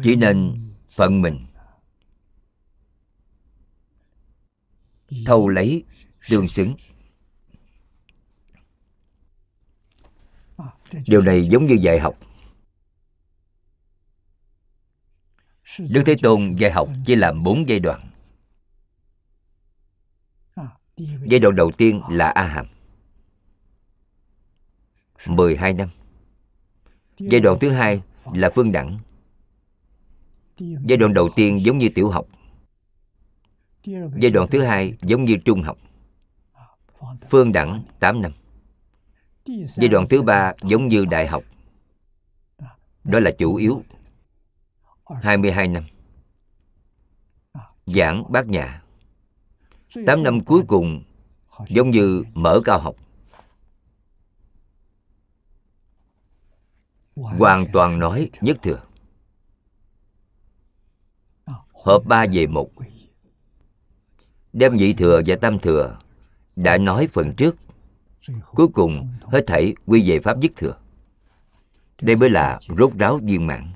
chỉ nên phận mình. Thâu lấy tương xứng. Điều này giống như dạy học. Đức thế tôn dạy học chia làm bốn giai đoạn. Giai đoạn đầu tiên là a hàm 12 năm. Giai đoạn thứ hai là phương đẳng. Giai đoạn đầu tiên giống như tiểu học giai đoạn thứ hai giống như trung học. Phương đẳng 8 năm. Giai đoạn thứ ba giống như đại học. Đó là chủ yếu. 22 năm. Giảng bát nhã. 8 năm cuối cùng giống như mở cao học. Hoàn toàn nói nhất thừa. Hợp ba về một đem nhị thừa và tam thừa đã nói phần trước. Cuối cùng, hết thảy quy về pháp dứt thừa. Đây mới là rốt ráo viên mãn.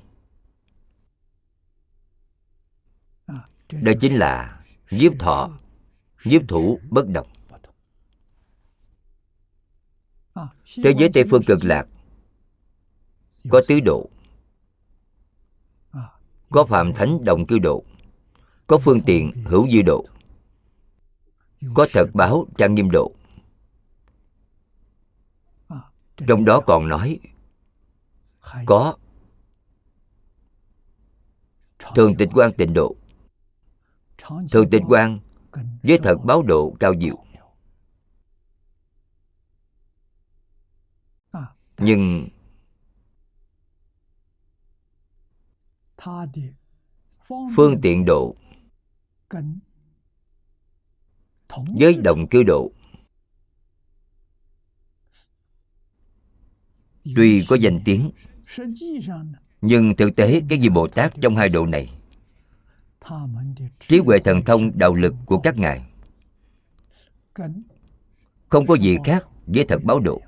Đây chính là nhiếp thọ nhiếp thủ bất động. Thế giới tây phương cực lạc, có tứ độ, có phạm thánh đồng cư độ, có phương tiện hữu dư độ có thật báo trang nghiêm độ. Trong đó còn nói có thường tịch quan tịnh độ. Thường tịch quan với thật báo độ cao diệu nhưng phương tiện độ với đồng cư độ. Tuy có danh tiếng nhưng thực tế cái gì bồ tát trong hai độ này? Trí huệ thần thông đạo lực của các ngài. Không có gì khác với thật báo độ.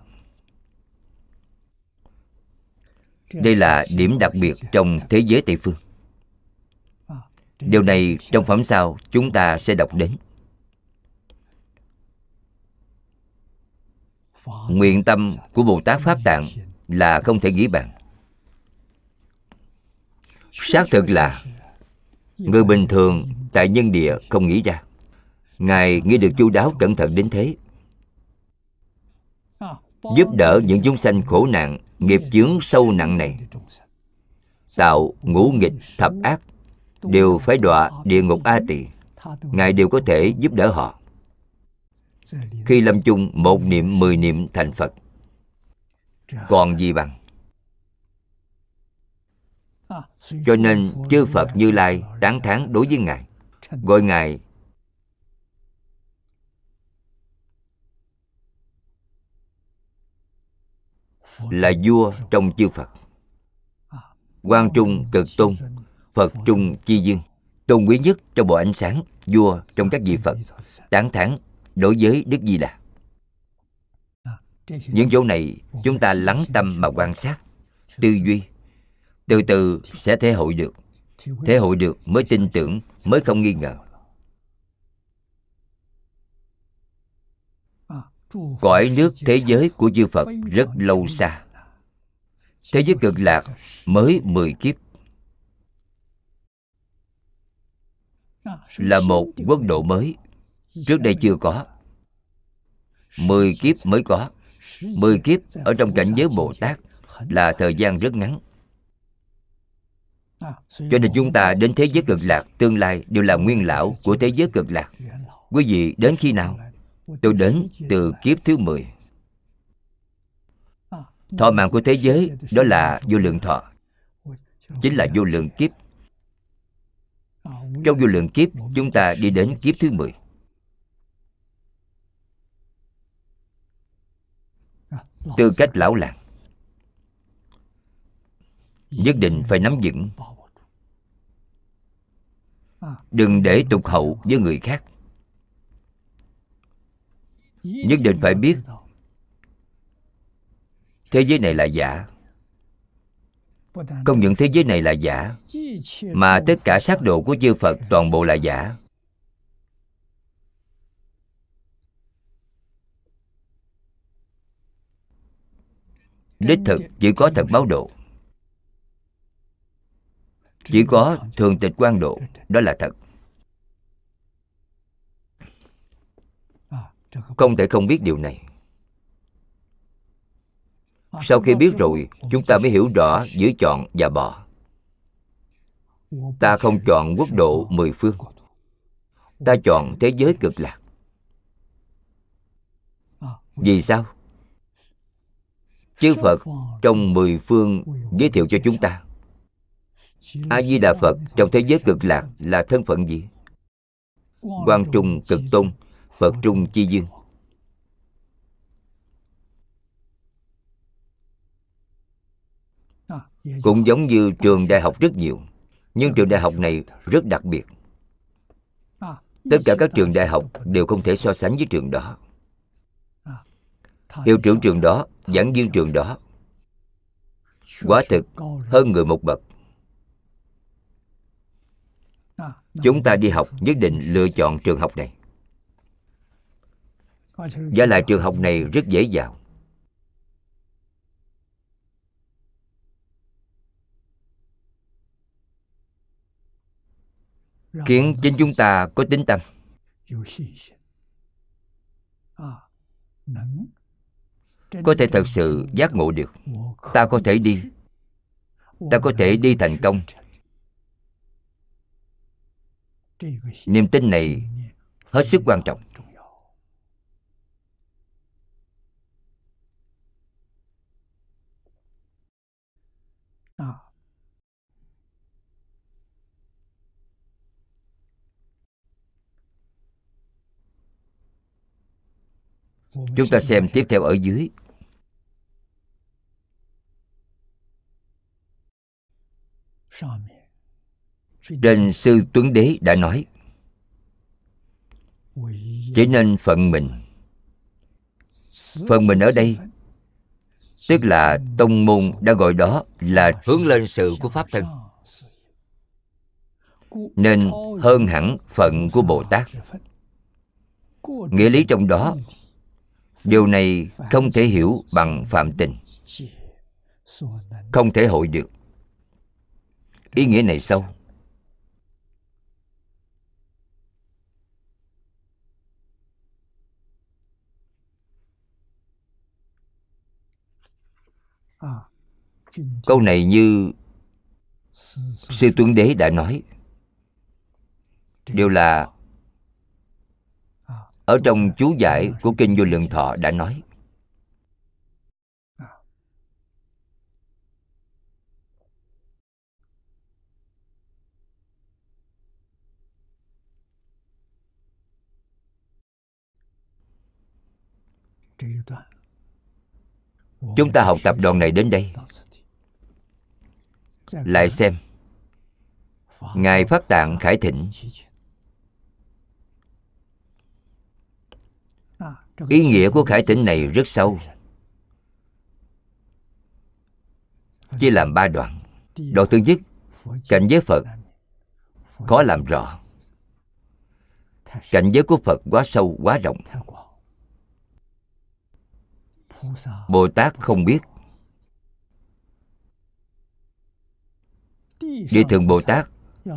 Đây là điểm đặc biệt trong thế giới tây phương. Điều này trong phẩm sau chúng ta sẽ đọc đến nguyện tâm của bồ tát pháp tạng là không thể nghĩ bàn. Xác thực là người bình thường tại nhân địa không nghĩ ra. Ngài nghĩ được chu đáo cẩn thận đến thế. Giúp đỡ những chúng sanh khổ nạn, nghiệp chướng sâu nặng này. Tạo ngũ nghịch thập ác, đều phải đọa địa ngục a tỳ. Ngài đều có thể giúp đỡ họ khi lâm chung, một niệm, mười niệm thành phật. Còn gì bằng? Cho nên chư phật như lai tán thán đối với ngài. Gọi ngài là vua trong chư phật. Quan trung cực tôn, phật trung chi dương tôn quý nhất trong bộ ánh sáng, vua trong các vị phật, tán thán đối với đức di đà. Những chỗ này chúng ta lắng tâm mà quan sát tư duy. Từ từ sẽ thể hội được thể hội được mới tin tưởng mới không nghi ngờ. Cõi nước thế giới của chư phật rất lâu xa. thế giới cực lạc mới mười kiếp. Là một quốc độ mới trước đây chưa có. Mười kiếp mới có. Mười kiếp ở trong cảnh giới bồ tát là thời gian rất ngắn. Cho nên chúng ta đến thế giới cực lạc, tương lai đều là nguyên lão của thế giới cực lạc. Quý vị đến khi nào? Tôi đến từ kiếp thứ mười. Thọ mạng của thế giới đó là vô lượng thọ, chính là vô lượng kiếp. Trong vô lượng kiếp, chúng ta đi đến kiếp thứ mười. Tư cách lão làng. nhất định phải nắm vững. đừng để tục hậu với người khác. Nhất định phải biết. thế giới này là giả. Không những thế giới này là giả. Mà tất cả sát độ của chư phật toàn bộ là giả đích thực chỉ có thật báo độ. Chỉ có thường tịch quan độ, đó là thật. Không thể không biết điều này. Sau khi biết rồi, chúng ta mới hiểu rõ giữa chọn và bỏ. Ta không chọn quốc độ mười phương. Ta chọn thế giới cực lạc. Vì sao? Chư phật trong mười phương giới thiệu cho chúng ta. A di đà phật trong thế giới cực lạc là thân phận gì? Quan trung cực tôn, phật trung chi dương cũng giống như trường đại học rất nhiều, nhưng trường đại học này rất đặc biệt. Tất cả các trường đại học đều không thể so sánh với trường đó hiệu trưởng trường đó giảng viên trường đó. quả thực hơn người một bậc. Chúng ta đi học nhất định lựa chọn trường học này. Và lại trường học này rất dễ dàng. Khiến chính chúng ta có tính tâm có thể thật sự giác ngộ được. Ta có thể đi. Ta có thể đi thành công. Niềm tin này hết sức quan trọng. Chúng ta xem tiếp theo ở dưới. Trên sư tuấn đế đã nói, chỉ nên phận mình. Phận mình ở đây, tức là tông môn đã gọi đó là hướng lên sự của pháp thân. Nên hơn hẳn phận của bồ tát. Nghĩa lý trong đó, điều này không thể hiểu bằng phạm tình. Không thể hội được ý nghĩa này sâu. Câu này như sư tuấn đế đã nói. Đều là ở trong chú giải của kinh vô lượng thọ đã nói. Chúng ta học tập đoạn này đến đây. Lại xem. Ngài pháp tạng khải thịnh. Ý nghĩa của khải thịnh này rất sâu. Chia làm ba đoạn. Đoạn thứ nhất, cảnh giới phật. Khó làm rõ. Cảnh giới của phật quá sâu, quá rộng bồ tát không biết. Địa thượng bồ tát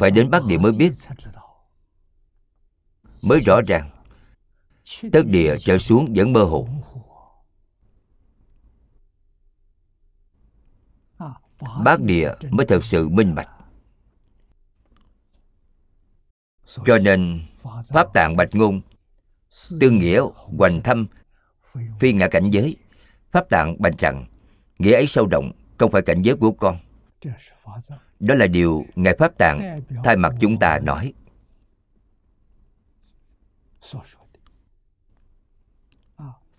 phải đến bắc địa mới biết. Mới rõ ràng, tất địa trở xuống vẫn mơ hồ. Bát địa mới thật sự minh bạch. Cho nên, pháp tạng bạch ngôn tương nghĩa hoành thâm, phi ngã cảnh giới pháp tạng bành rằng nghĩa ấy sâu rộng, không phải cảnh giới của con. Đó là điều ngài pháp tạng thay mặt chúng ta nói.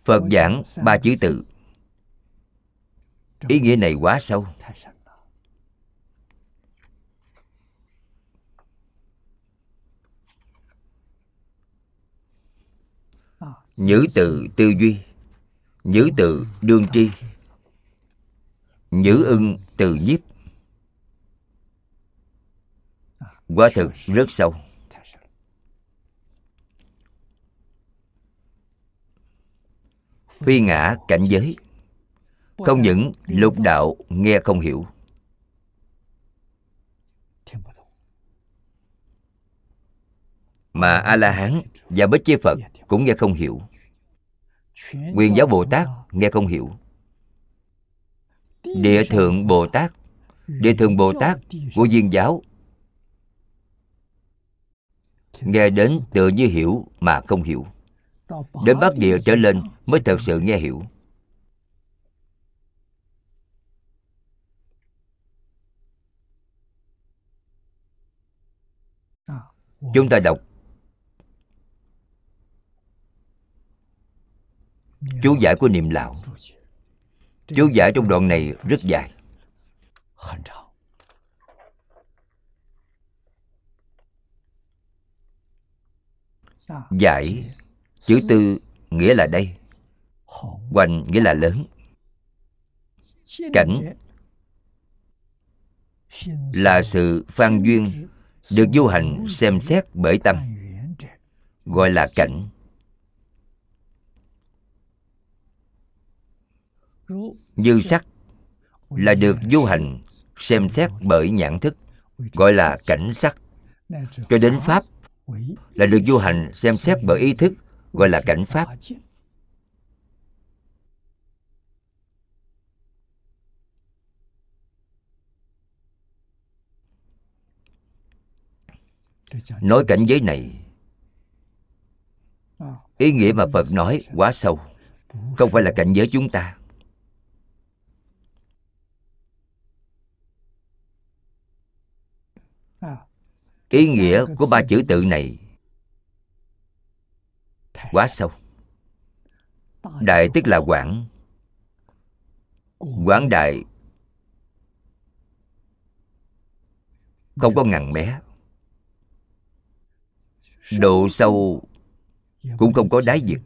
Phật giảng ba chữ tự. Ý nghĩa này quá sâu. Nhữ từ tư duy nhữ từ đương tri. Nhữ ưng từ nhiếp. Quả thực rất sâu. Phi ngã cảnh giới. Không những lục đạo nghe không hiểu. Mà a la hán và bích chế phật cũng nghe không hiểu quyền giáo bồ tát nghe không hiểu. Địa thượng bồ tát địa thượng bồ tát của viên giáo nghe đến tựa như hiểu mà không hiểu. đến bắc địa trở lên mới thật sự nghe hiểu. Chúng ta đọc chú giải của niệm lão chú giải trong đoạn này rất dài. Giải, chữ tư, nghĩa là đây. Hoành, nghĩa là lớn. Cảnh, là sự phan duyên được du hành xem xét bởi tâm, gọi là cảnh. Như sắc là được du hành xem xét bởi nhãn thức gọi là cảnh sắc. Cho đến pháp là được du hành xem xét bởi ý thức gọi là cảnh pháp. Nói cảnh giới này ý nghĩa mà phật nói quá sâu. Không phải là cảnh giới chúng ta ý nghĩa của ba chữ tự này quá sâu. Đại tức là quảng. Quảng đại không có ngần bé độ sâu cũng không có đáy vực,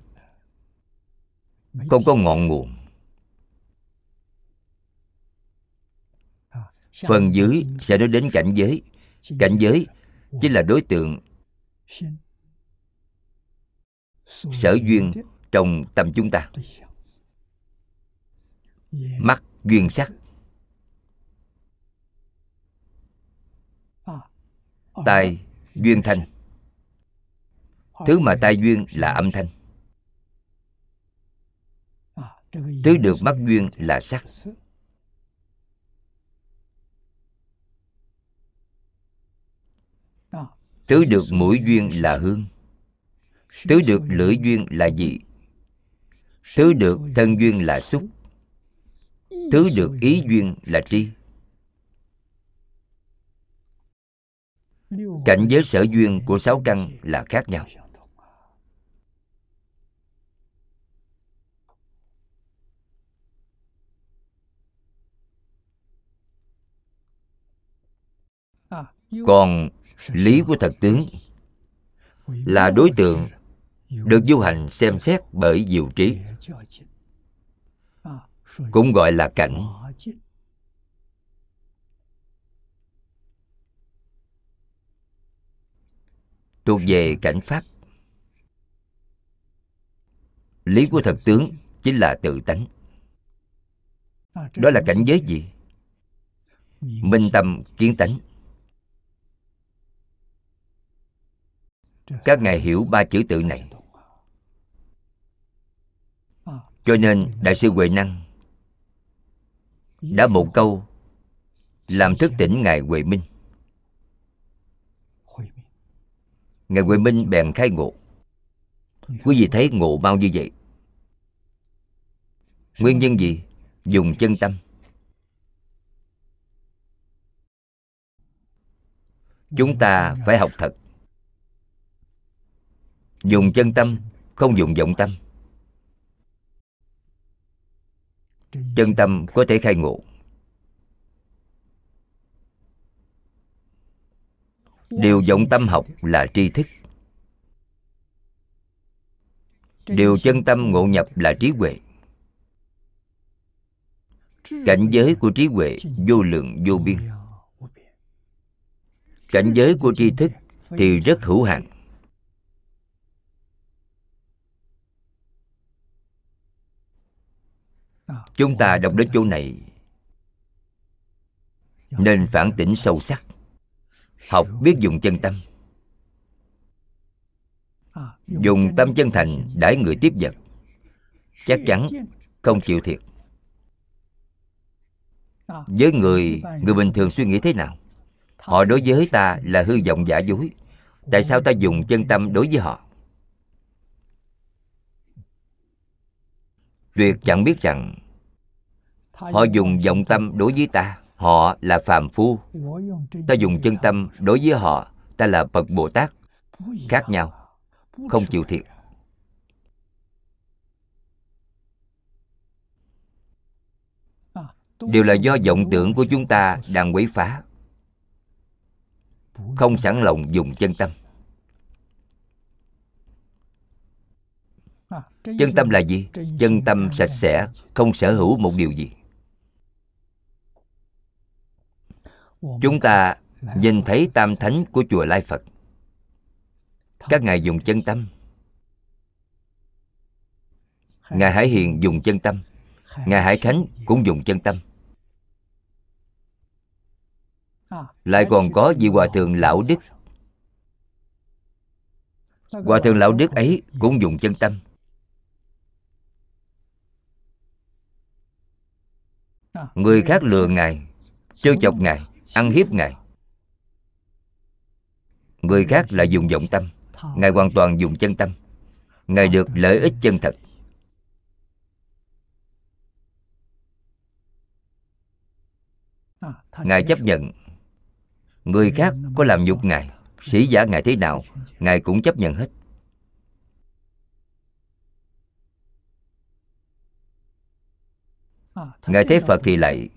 không có ngọn nguồn. Phần dưới sẽ nói đến cảnh giới. Cảnh giới chính là đối tượng sở duyên trong tâm chúng ta. Mắt duyên sắc. Tai duyên thanh. Thứ mà tai duyên là âm thanh. Thứ được mắt duyên là sắc. Tứ được mũi duyên là hương. Tứ được lưỡi duyên là vị tứ được thân duyên là xúc. Tứ được ý duyên là tri. Cảnh giới sở duyên của sáu căn là khác nhau. Còn lý của thật tướng là đối tượng được du hành xem xét bởi diệu trí. Cũng gọi là cảnh. Thuộc về cảnh pháp. Lý của thật tướng chính là tự tánh. Đó là cảnh giới gì? Minh tâm kiến tánh. Các ngài hiểu ba chữ tự này. Cho nên, đại sư huệ năng đã một câu làm thức tỉnh ngài huệ minh. Ngài huệ minh bèn khai ngộ. Quý vị thấy ngộ bao như vậy? Nguyên nhân gì? Dùng chân tâm. Chúng ta phải học thật dùng chân tâm, không dùng vọng tâm. Chân tâm có thể khai ngộ. Điều vọng tâm học là tri thức. Điều chân tâm ngộ nhập là trí huệ. Cảnh giới của trí huệ vô lượng, vô biên. Cảnh giới của tri thức thì rất hữu hạn. Chúng ta đọc đến chỗ này. Nên phản tỉnh sâu sắc. Học biết dùng chân tâm. Dùng tâm chân thành đãi người tiếp vật. Chắc chắn không chịu thiệt. Với người người bình thường suy nghĩ thế nào? Họ đối với ta là hư vọng giả dối. Tại sao ta dùng chân tâm đối với họ? Tuyệt chẳng biết rằng, họ dùng vọng tâm đối với ta, họ là phàm phu. Ta dùng chân tâm đối với họ, ta là bậc bồ tát, khác nhau, không chịu thiệt. Đều là do vọng tưởng của chúng ta đang quấy phá. Không sẵn lòng dùng chân tâm. Chân tâm là gì? Chân tâm sạch sẽ không sở hữu một điều gì. Chúng ta nhìn thấy tam thánh của chùa lai phật. Các ngài dùng chân tâm. Ngài hải hiền dùng chân tâm. Ngài hải khánh cũng dùng chân tâm. Lại còn có vị hòa thượng lão đức. hòa thượng lão đức ấy cũng dùng chân tâm người khác lừa ngài, trêu chọc ngài, ăn hiếp ngài. Người khác lại dùng vọng tâm, ngài hoàn toàn dùng chân tâm. Ngài được lợi ích chân thật. Ngài chấp nhận. Người khác có làm nhục ngài sĩ giả ngài thế nào, ngài cũng chấp nhận hết. Ngài thấy phật thì lại.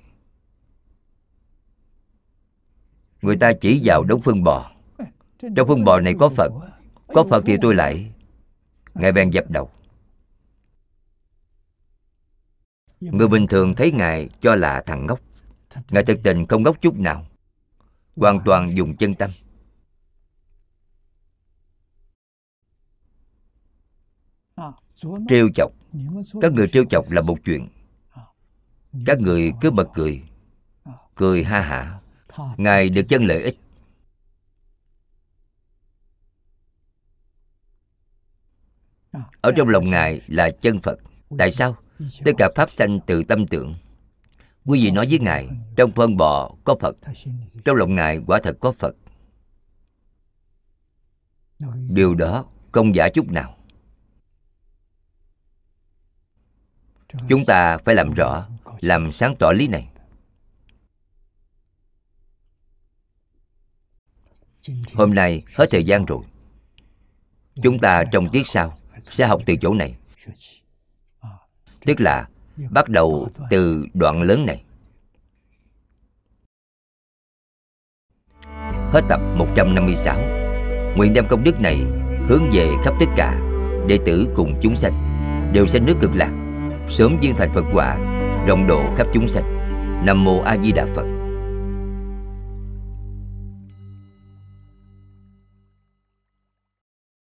Người ta chỉ vào đống phân bò. Trong phân bò này có phật. có phật thì tôi lại. Ngài bèn dập đầu. Người bình thường thấy ngài cho là thằng ngốc. Ngài thực tình không ngốc chút nào. Hoàn toàn dùng chân tâm. Trêu chọc. các người trêu chọc là một chuyện các người cứ bật cười. Cười ha hả. Ngài được chân lợi ích. Ở trong lòng ngài là chân phật. Tại sao? Tất cả pháp sanh từ tâm tưởng. Quý vị nói với ngài, trong phân bò có phật. Trong lòng ngài quả thật có phật. Điều đó không giả chút nào. Chúng ta phải làm rõ làm sáng tỏ lý này. Hôm nay hết thời gian rồi. Chúng ta trong tiết sau sẽ học từ chỗ này. Tức là bắt đầu từ đoạn lớn này. Hết tập 156 Nguyện đem công đức này hướng về khắp tất cả Đệ tử cùng chúng sanh. Đều sanh nước cực lạc. Sớm viên thành Phật quả Rộng độ khắp chúng sanh. Nam Mô A Di Đà Phật.